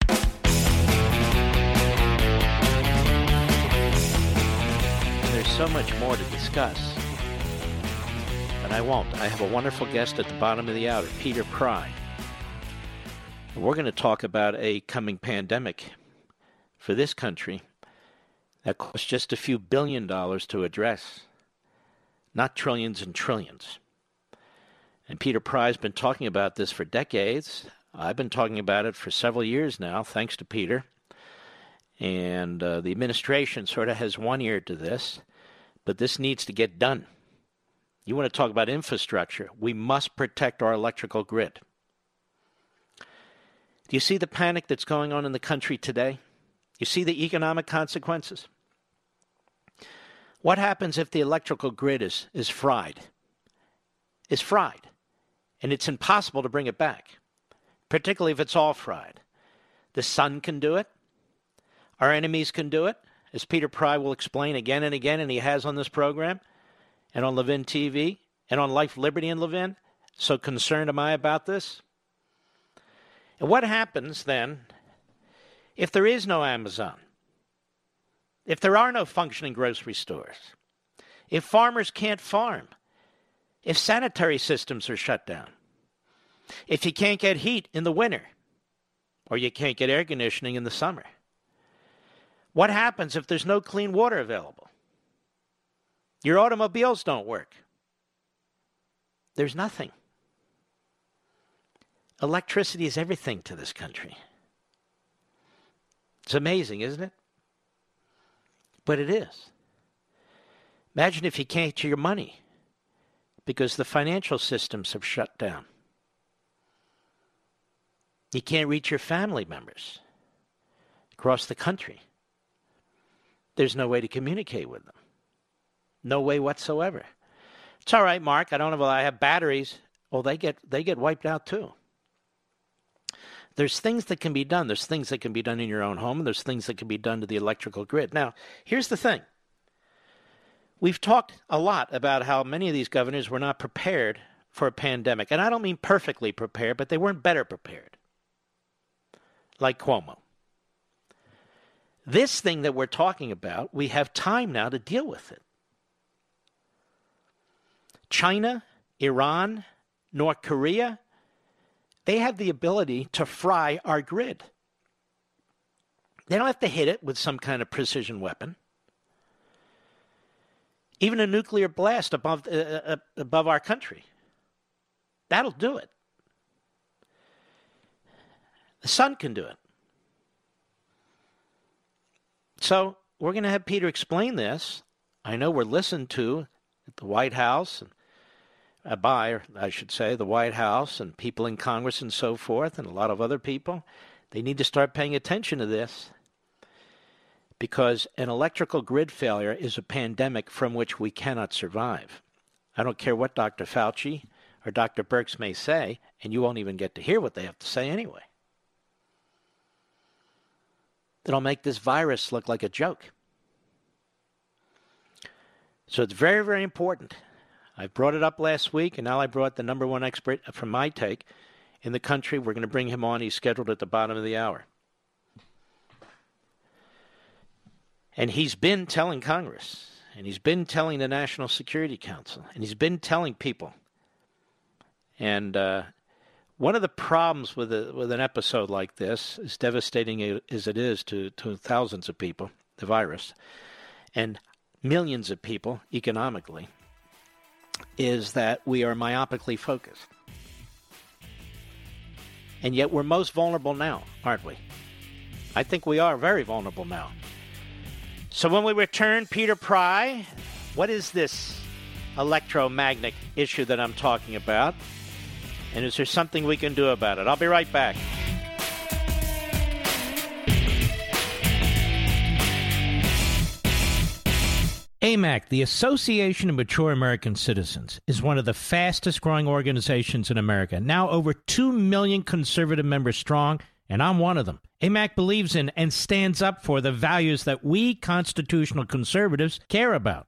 There's so much more to discuss, but I won't. I have a wonderful guest at the bottom of the hour, Peter Pry. We're going to talk about a coming pandemic for this country that costs just a few billion dollars to address, not trillions and trillions. And Peter Pry's been talking about this for decades. I've been talking about it for several years now, thanks to Peter. And uh, the administration sort of has one ear to this, but this needs to get done. You want to talk about infrastructure? We must protect our electrical grid. Do you see the panic that's going on in the country today? You see the economic consequences? What happens if the electrical grid is, is fried? Is fried. And it's impossible to bring it back, particularly if it's all fried. The sun can do it. Our enemies can do it, as Peter Pry will explain again and again, and he has on this program, and on Levin TV, and on Life, Liberty, and Levin. So concerned am I about this? And what happens then if there is no Amazon? If there are no functioning grocery stores? If farmers can't farm? If sanitary systems are shut down? If you can't get heat in the winter? Or you can't get air conditioning in the summer? What happens if there's no clean water available? Your automobiles don't work. There's nothing. Electricity is everything to this country. It's amazing, isn't it? But it is. Imagine if you can't get your money because the financial systems have shut down. You can't reach your family members across the country. There's no way to communicate with them. No way whatsoever. It's all right, Mark. I don't know. I have batteries. Well, they get they get wiped out too. There's things that can be done. There's things that can be done in your own home, and there's things that can be done to the electrical grid. Now, here's the thing. We've talked a lot about how many of these governors were not prepared for a pandemic. And I don't mean perfectly prepared, but they weren't better prepared. Like Cuomo. This thing that we're talking about, we have time now to deal with it. China, Iran, North Korea, they have the ability to fry our grid. They don't have to hit it with some kind of precision weapon. Even a nuclear blast above, uh, uh, uh above our country. That'll do it. The sun can do it. So we're going to have Peter explain this. I know we're listened to at the White House and uh, by, I should say, the White House and people in Congress and so forth, and a lot of other people. They need to start paying attention to this because an electrical grid failure is a pandemic from which we cannot survive. I don't care what Dr. Fauci or Dr. Birx may say, and you won't even get to hear what they have to say anyway. That'll make this virus look like a joke. So it's very, very important. I brought it up last week, and now I brought the number one expert from my take in the country. We're going to bring him on. He's scheduled at the bottom of the hour. And he's been telling Congress, and he's been telling the National Security Council, and he's been telling people. And uh, one of the problems with a, with an episode like this, as devastating as it is to, to thousands of people, the virus, and millions of people economically, is that we are myopically focused. And yet we're most vulnerable now, aren't we? I think we are very vulnerable now. So when we return, Peter Pry, what is this electromagnetic issue that I'm talking about? And is there something we can do about it? I'll be right back. AMAC, the Association of Mature American Citizens, is one of the fastest growing organizations in America, now over 2 million conservative members strong, and I'm one of them. AMAC believes in and stands up for the values that we constitutional conservatives care about.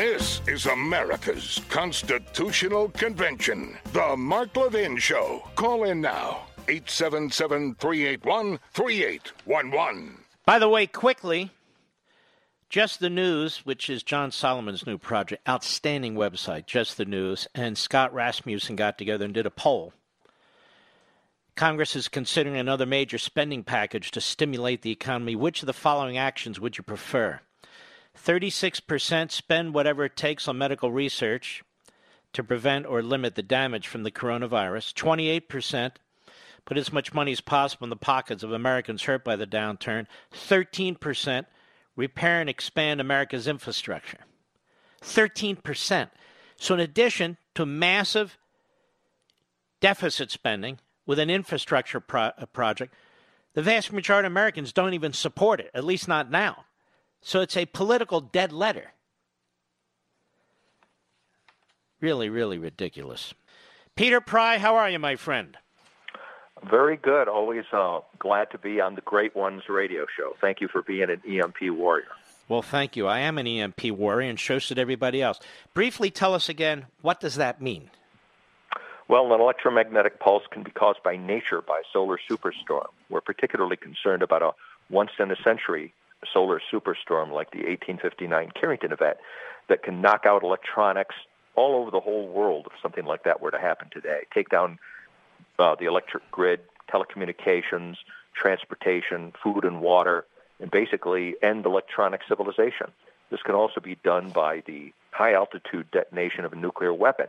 This is America's Constitutional Convention. The Mark Levin Show. Call in now. 877 381 3811. By the way, quickly, Just the News, which is John Solomon's new project, outstanding website, Just the News, and Scott Rasmussen got together and did a poll. Congress is considering another major spending package to stimulate the economy. Which of the following actions would you prefer? 36% spend whatever it takes on medical research to prevent or limit the damage from the coronavirus. 28% put as much money as possible in the pockets of Americans hurt by the downturn. 13% repair and expand America's infrastructure. 13%. So, in addition to massive deficit spending with an infrastructure pro- project, the vast majority of Americans don't even support it, at least not now. So it's a political dead letter. Really, really ridiculous. Peter Pry, how are you, my friend? Very good. Always uh, glad to be on the Great Ones radio show. Thank you for being an EMP warrior. Well, thank you. I am an EMP warrior, and so should everybody else. Briefly, tell us again what does that mean? Well, an electromagnetic pulse can be caused by nature, by a solar superstorm. We're particularly concerned about a once in a century solar superstorm like the 1859 Carrington event that can knock out electronics all over the whole world if something like that were to happen today. Take down uh, the electric grid, telecommunications, transportation, food and water, and basically end electronic civilization. This can also be done by the high altitude detonation of a nuclear weapon.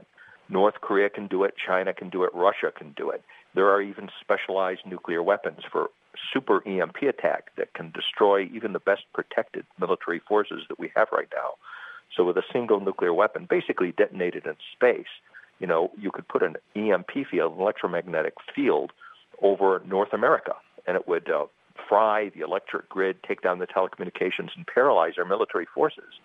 North Korea can do it, China can do it, Russia can do it. There are even specialized nuclear weapons for super EMP attack that can destroy even the best protected military forces that we have right now. So with a single nuclear weapon, basically detonated in space, you know, you could put an EMP field, an electromagnetic field, over North America, and it would uh, fry the electric grid, take down the telecommunications, and paralyze our military forces,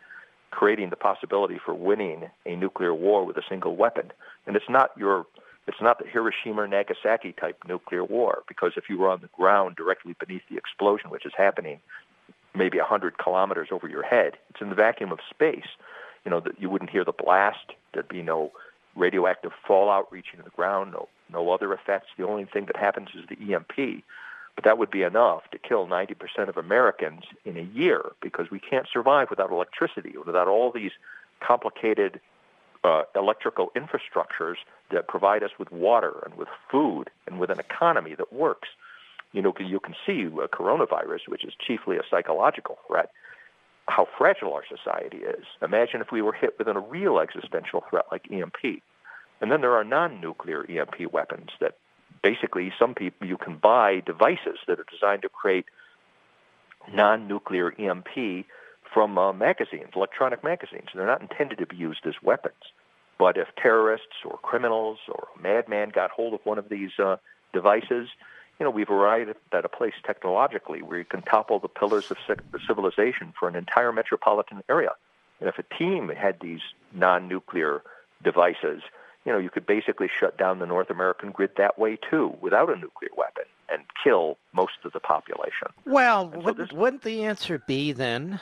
creating the possibility for winning a nuclear war with a single weapon. And it's not your it's not the Hiroshima or Nagasaki type nuclear war, because if you were on the ground directly beneath the explosion, which is happening maybe 100 kilometers over your head, it's in the vacuum of space. You know, that you wouldn't hear the blast. There'd be no radioactive fallout reaching the ground, no, no other effects. The only thing that happens is the EMP. But that would be enough to kill 90% of Americans in a year because we can't survive without electricity, without all these complicated uh, electrical infrastructures that provide us with water and with food and with an economy that works. You know, you can see a coronavirus, which is chiefly a psychological threat, how fragile our society is. Imagine if we were hit with a real existential threat like EMP. And then there are non-nuclear EMP weapons that basically some people you can buy devices that are designed to create non-nuclear EMP from uh, magazines, electronic magazines. They're not intended to be used as weapons. But if terrorists or criminals or a madman got hold of one of these uh, devices, you know, we've arrived at a place technologically where you can topple the pillars of civilization for an entire metropolitan area. And if a team had these non-nuclear devices, you know, you could basically shut down the North American grid that way too, without a nuclear weapon, and kill most of the population. Well, so would, this... wouldn't the answer be then?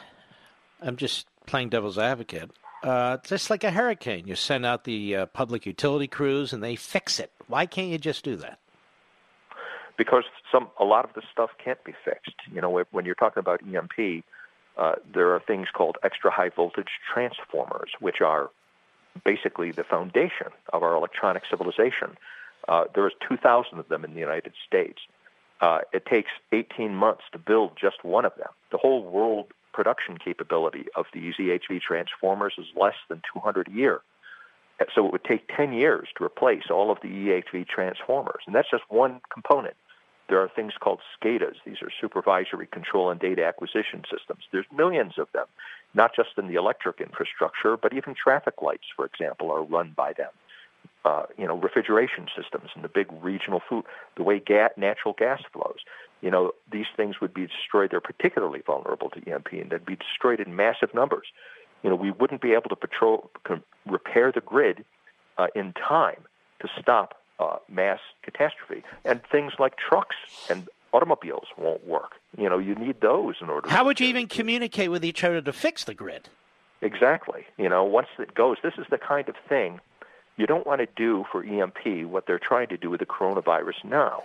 I'm just playing devil's advocate. Uh, just like a hurricane, you send out the uh, public utility crews and they fix it. Why can't you just do that? Because some a lot of this stuff can't be fixed. You know, when you're talking about EMP, uh, there are things called extra high voltage transformers, which are basically the foundation of our electronic civilization. Uh, there's 2,000 of them in the United States. Uh, it takes 18 months to build just one of them. The whole world production capability of these EHV transformers is less than 200 a year. So it would take 10 years to replace all of the EHV transformers. And that's just one component. There are things called SCADAs. These are supervisory control and data acquisition systems. There's millions of them, not just in the electric infrastructure, but even traffic lights, for example, are run by them. Uh, you know, refrigeration systems and the big regional food, the way ga- natural gas flows. You know, these things would be destroyed. They're particularly vulnerable to EMP, and they'd be destroyed in massive numbers. You know, we wouldn't be able to patrol, repair the grid uh, in time to stop uh, mass catastrophe. And things like trucks and automobiles won't work. You know, you need those in order. How would you even communicate with each other to fix the grid? Exactly. You know, once it goes, this is the kind of thing you don't want to do for EMP what they're trying to do with the coronavirus now,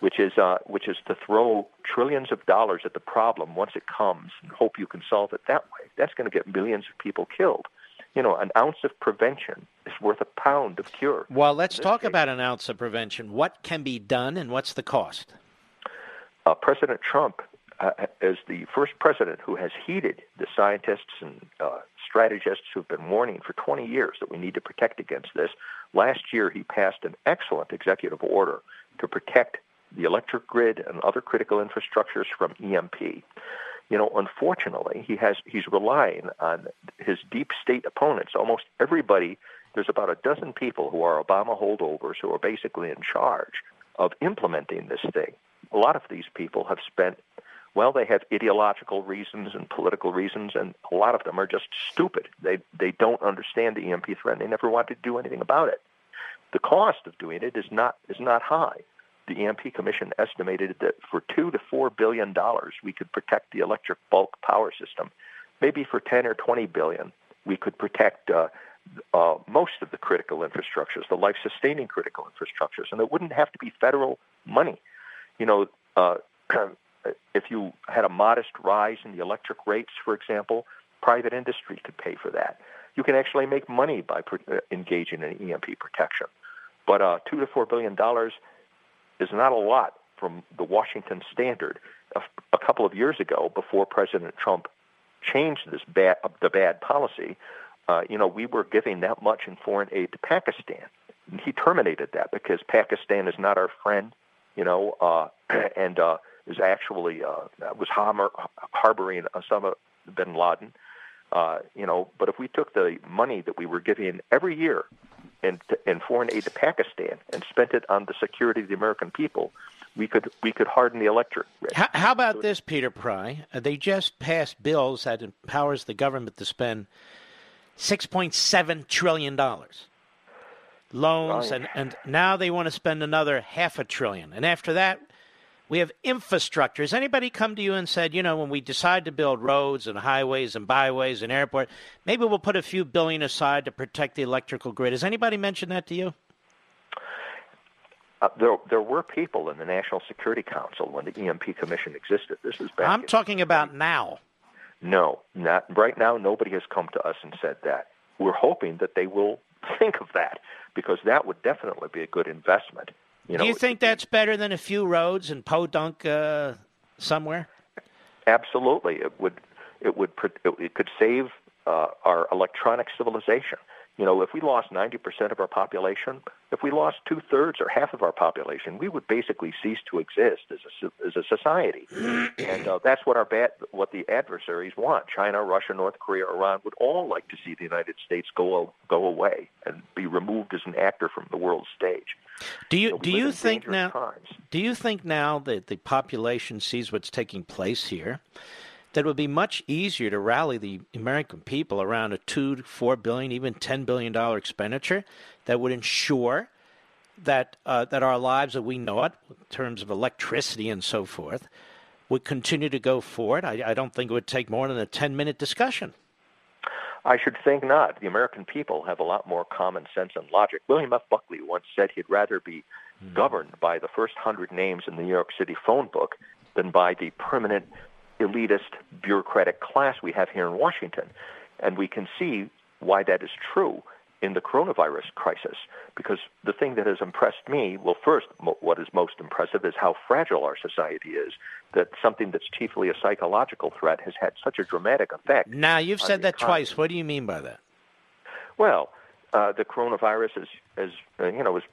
which is uh, which is to throw trillions of dollars at the problem once it comes and hope you can solve it that way. That's going to get millions of people killed you know, an ounce of prevention is worth a pound of cure. Well, let's talk case. about an ounce of prevention. What can be done and what's the cost? Uh, president Trump uh, is the first president who has heeded the scientists and uh, strategists who've been warning for 20 years that we need to protect against this. Last year, he passed an excellent executive order to protect the electric grid and other critical infrastructures from EMP you know, unfortunately, he has he's relying on his deep state opponents. Almost everybody, there's about a dozen people who are Obama holdovers who are basically in charge of implementing this thing. A lot of these people have spent well, they have ideological reasons and political reasons, and a lot of them are just stupid. They they don't understand the EMP threat. And they never want to do anything about it. The cost of doing it is not is not high the EMP Commission estimated that for two to four billion dollars we could protect the electric bulk power system. Maybe for ten or twenty billion we could protect uh, uh, most of the critical infrastructures, the life-sustaining critical infrastructures, and it wouldn't have to be federal money. You know, uh, [clears throat] if you had a modest rise in the electric rates, for example, private industry could pay for that. You can actually make money by uh, engaging in EMP protection. But uh, two to four billion dollars is not a lot from the Washington Standard. A, couple of years ago, before President Trump changed this bad, the bad policy, uh, you know, we were giving that much in foreign aid to Pakistan. And he terminated that because Pakistan is not our friend, you know, uh, [clears throat] and uh, is actually uh, was harboring Osama bin Laden. Uh, you know, but if we took the money that we were giving every year in, in foreign aid to Pakistan and spent it on the security of the American people, we could we could harden the electorate. How, how about this, Peter Pry? Uh, they just passed bills that empowers the government to spend six point seven trillion dollars loans, Right. and, and now they want to spend another half a trillion. And after that, we have infrastructure. Has anybody come to you and said, you know, when we decide to build roads and highways and byways and airport, maybe we'll put a few billion aside to protect the electrical grid? Has anybody mentioned that to you? Uh, there, there were people in the National Security Council when the EMP Commission existed. This is back. I'm in- talking about now. No, not right now. Nobody has come to us and said that. We're hoping that they will [laughs] think of that because that would definitely be a good investment. You know, Do you think that's better than a few roads in Podunk uh, somewhere? absolutely it would. It would. It, it could save uh, our electronic civilization. You know, if we lost 90% of our population, if we lost two thirds or half of our population, we would basically cease to exist as a as a society. [clears throat] and uh, that's what our bad, what the adversaries want. China, Russia, North Korea, Iran would all like to see the United States go go away and be removed as an actor from the world stage. Do you do you think now? times. Do you think now that the population sees what's taking place here, that it would be much easier to rally the American people around a two to four billion, even ten billion dollar expenditure that would ensure that uh, that our lives, that we know it, in terms of electricity and so forth, would continue to go forward? I, I don't think it would take more than a ten minute discussion. I should think not. The American people have a lot more common sense and logic. William F. Buckley once said he'd rather be hmm. governed by the first hundred names in the New York City phone book than by the permanent elitist bureaucratic class we have here in Washington. And we can see why that is true in the coronavirus crisis. Because the thing that has impressed me, well, first, mo- what is most impressive is how fragile our society is. That something that's chiefly a psychological threat has had such a dramatic effect. Now you've said that economy. twice. What do you mean by that? Well, uh, the coronavirus is, is uh, you know, is,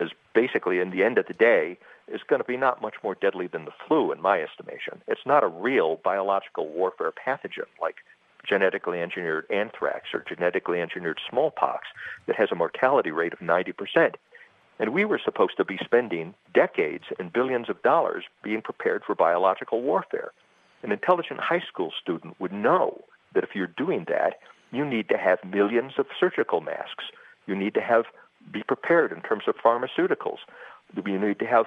is basically, in the end of the day, is going to be not much more deadly than the flu, in my estimation. It's not a real biological warfare pathogen like genetically engineered anthrax or genetically engineered smallpox that has a mortality rate of 90%. And we were supposed to be spending decades and billions of dollars being prepared for biological warfare. An intelligent high school student would know that if you're doing that, you need to have millions of surgical masks. You need to have be prepared in terms of pharmaceuticals. You need to have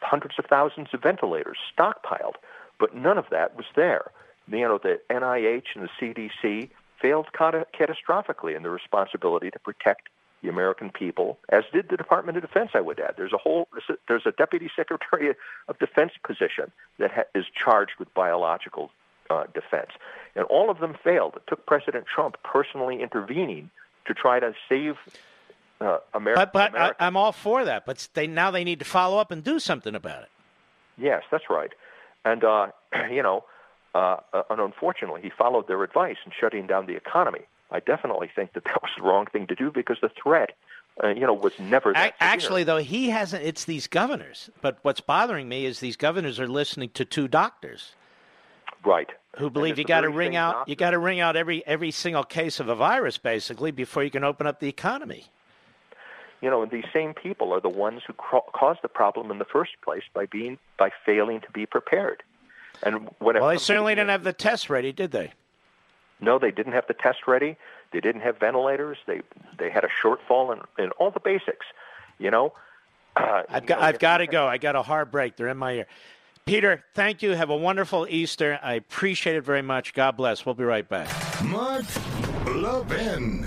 hundreds of thousands of ventilators stockpiled. But none of that was there. You know, the NIH and the CDC failed cata- catastrophically in their responsibility to protect the American people, as did the Department of Defense. I would add, there's a whole there's a Deputy Secretary of Defense position that ha- is charged with biological uh, defense, and all of them failed. It took President Trump personally intervening to try to save uh, America. But but I, America. I'm all for that. But they now they need to follow up and do something about it. Yes, that's right. And, uh, [clears throat] you know, uh, and unfortunately, he followed their advice in shutting down the economy. I definitely think that [laughs] that was the wrong thing to do because the threat, uh, you know, was never that A- Actually, though, he hasn't. It's these governors. But what's bothering me is these governors are listening to two doctors right. who believe you got to ring out doctors. you got to ring out every every single case of a virus basically before you can open up the economy. You know, and these same people are the ones who cro- caused the problem in the first place by being by failing to be prepared. And when it Well, they certainly didn't have the tests ready, did they? No, they didn't have the test ready. They didn't have ventilators. They they had a shortfall in, in all the basics. You know, uh, I've you got know, I've got to go. I got a hard break. They're in my ear. Peter, thank you. Have a wonderful Easter. I appreciate it very much. God bless. We'll be right back. Mark Levin.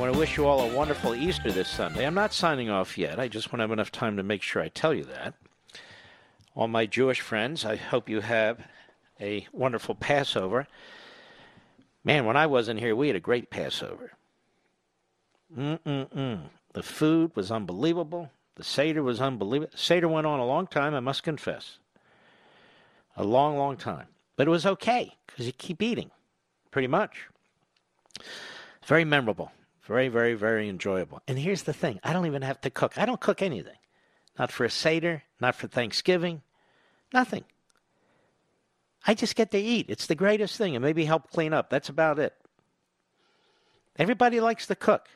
want to wish you all a wonderful Easter this Sunday. I'm not signing off yet. I just want to have enough time to make sure I tell you that. All my Jewish friends, I hope you have a wonderful Passover. Man, when I wasn't here, we had a great Passover. Mm-mm-mm. The food was unbelievable. The Seder was unbelievable. Seder went on a long time, I must confess. A long, long time. But it was okay because you keep eating, pretty much. Very memorable. Very, very, very enjoyable. And here's the thing I don't even have to cook. I don't cook anything. Not for a Seder, not for Thanksgiving, nothing. I just get to eat. It's the greatest thing, and maybe help clean up. That's about it. Everybody likes to cook.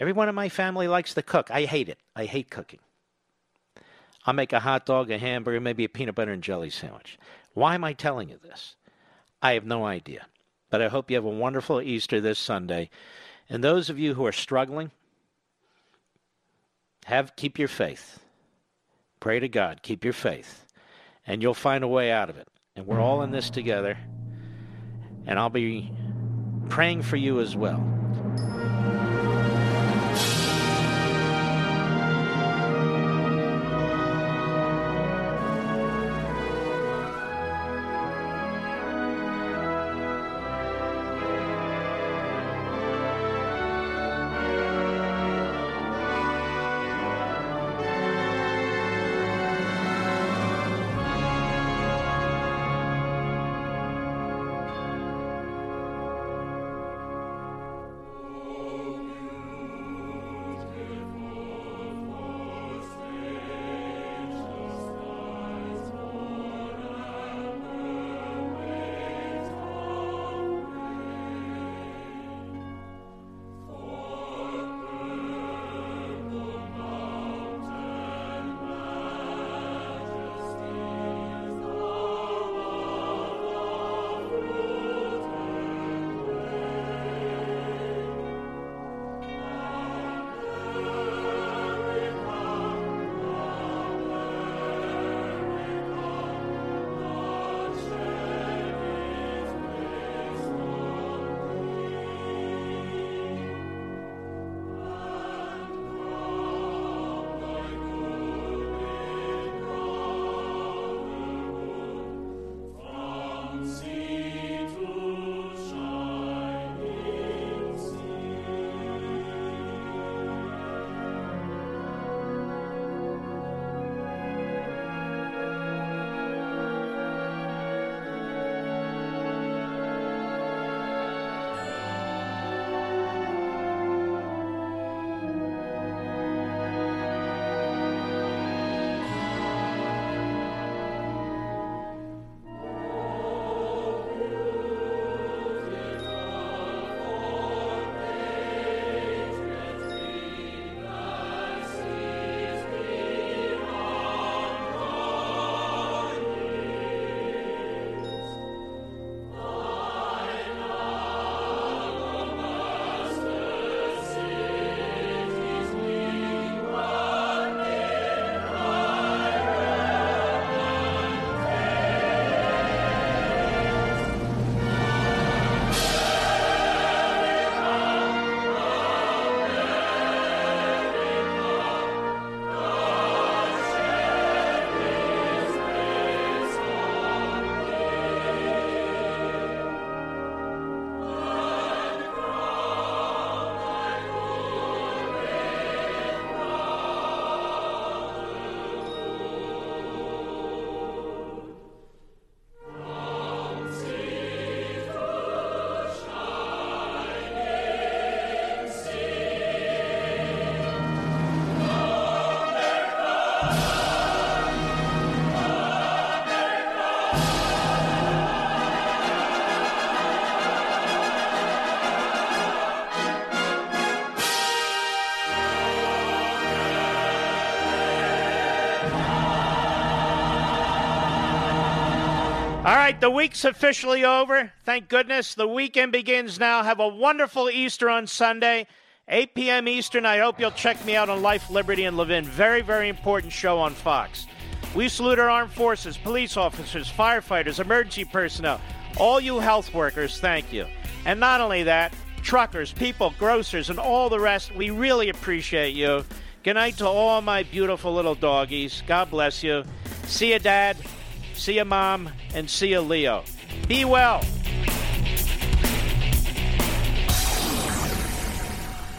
Everyone in my family likes to cook. I hate it. I hate cooking. I'll make a hot dog, a hamburger, maybe a peanut butter and jelly sandwich. Why am I telling you this? I have no idea. But I hope you have a wonderful Easter this Sunday. And those of you who are struggling, have keep your faith. Pray to God, keep your faith, and you'll find a way out of it. And we're all in this together. And I'll be praying for you as well. Right, the week's officially over. Thank goodness. The weekend begins now. Have a wonderful Easter on Sunday, 8 p.m. Eastern. I hope you'll check me out on Life, Liberty, and Levin. Very, very important show on Fox. We salute our armed forces, police officers, firefighters, emergency personnel, all you health workers, thank you. And not only that, truckers, people, grocers, and all the rest, we really appreciate you. Good night to all my beautiful little doggies. God bless you. See you, Dad. See you, Mom. And see you, Leo. Be well.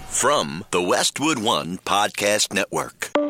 From the Westwood One Podcast Network.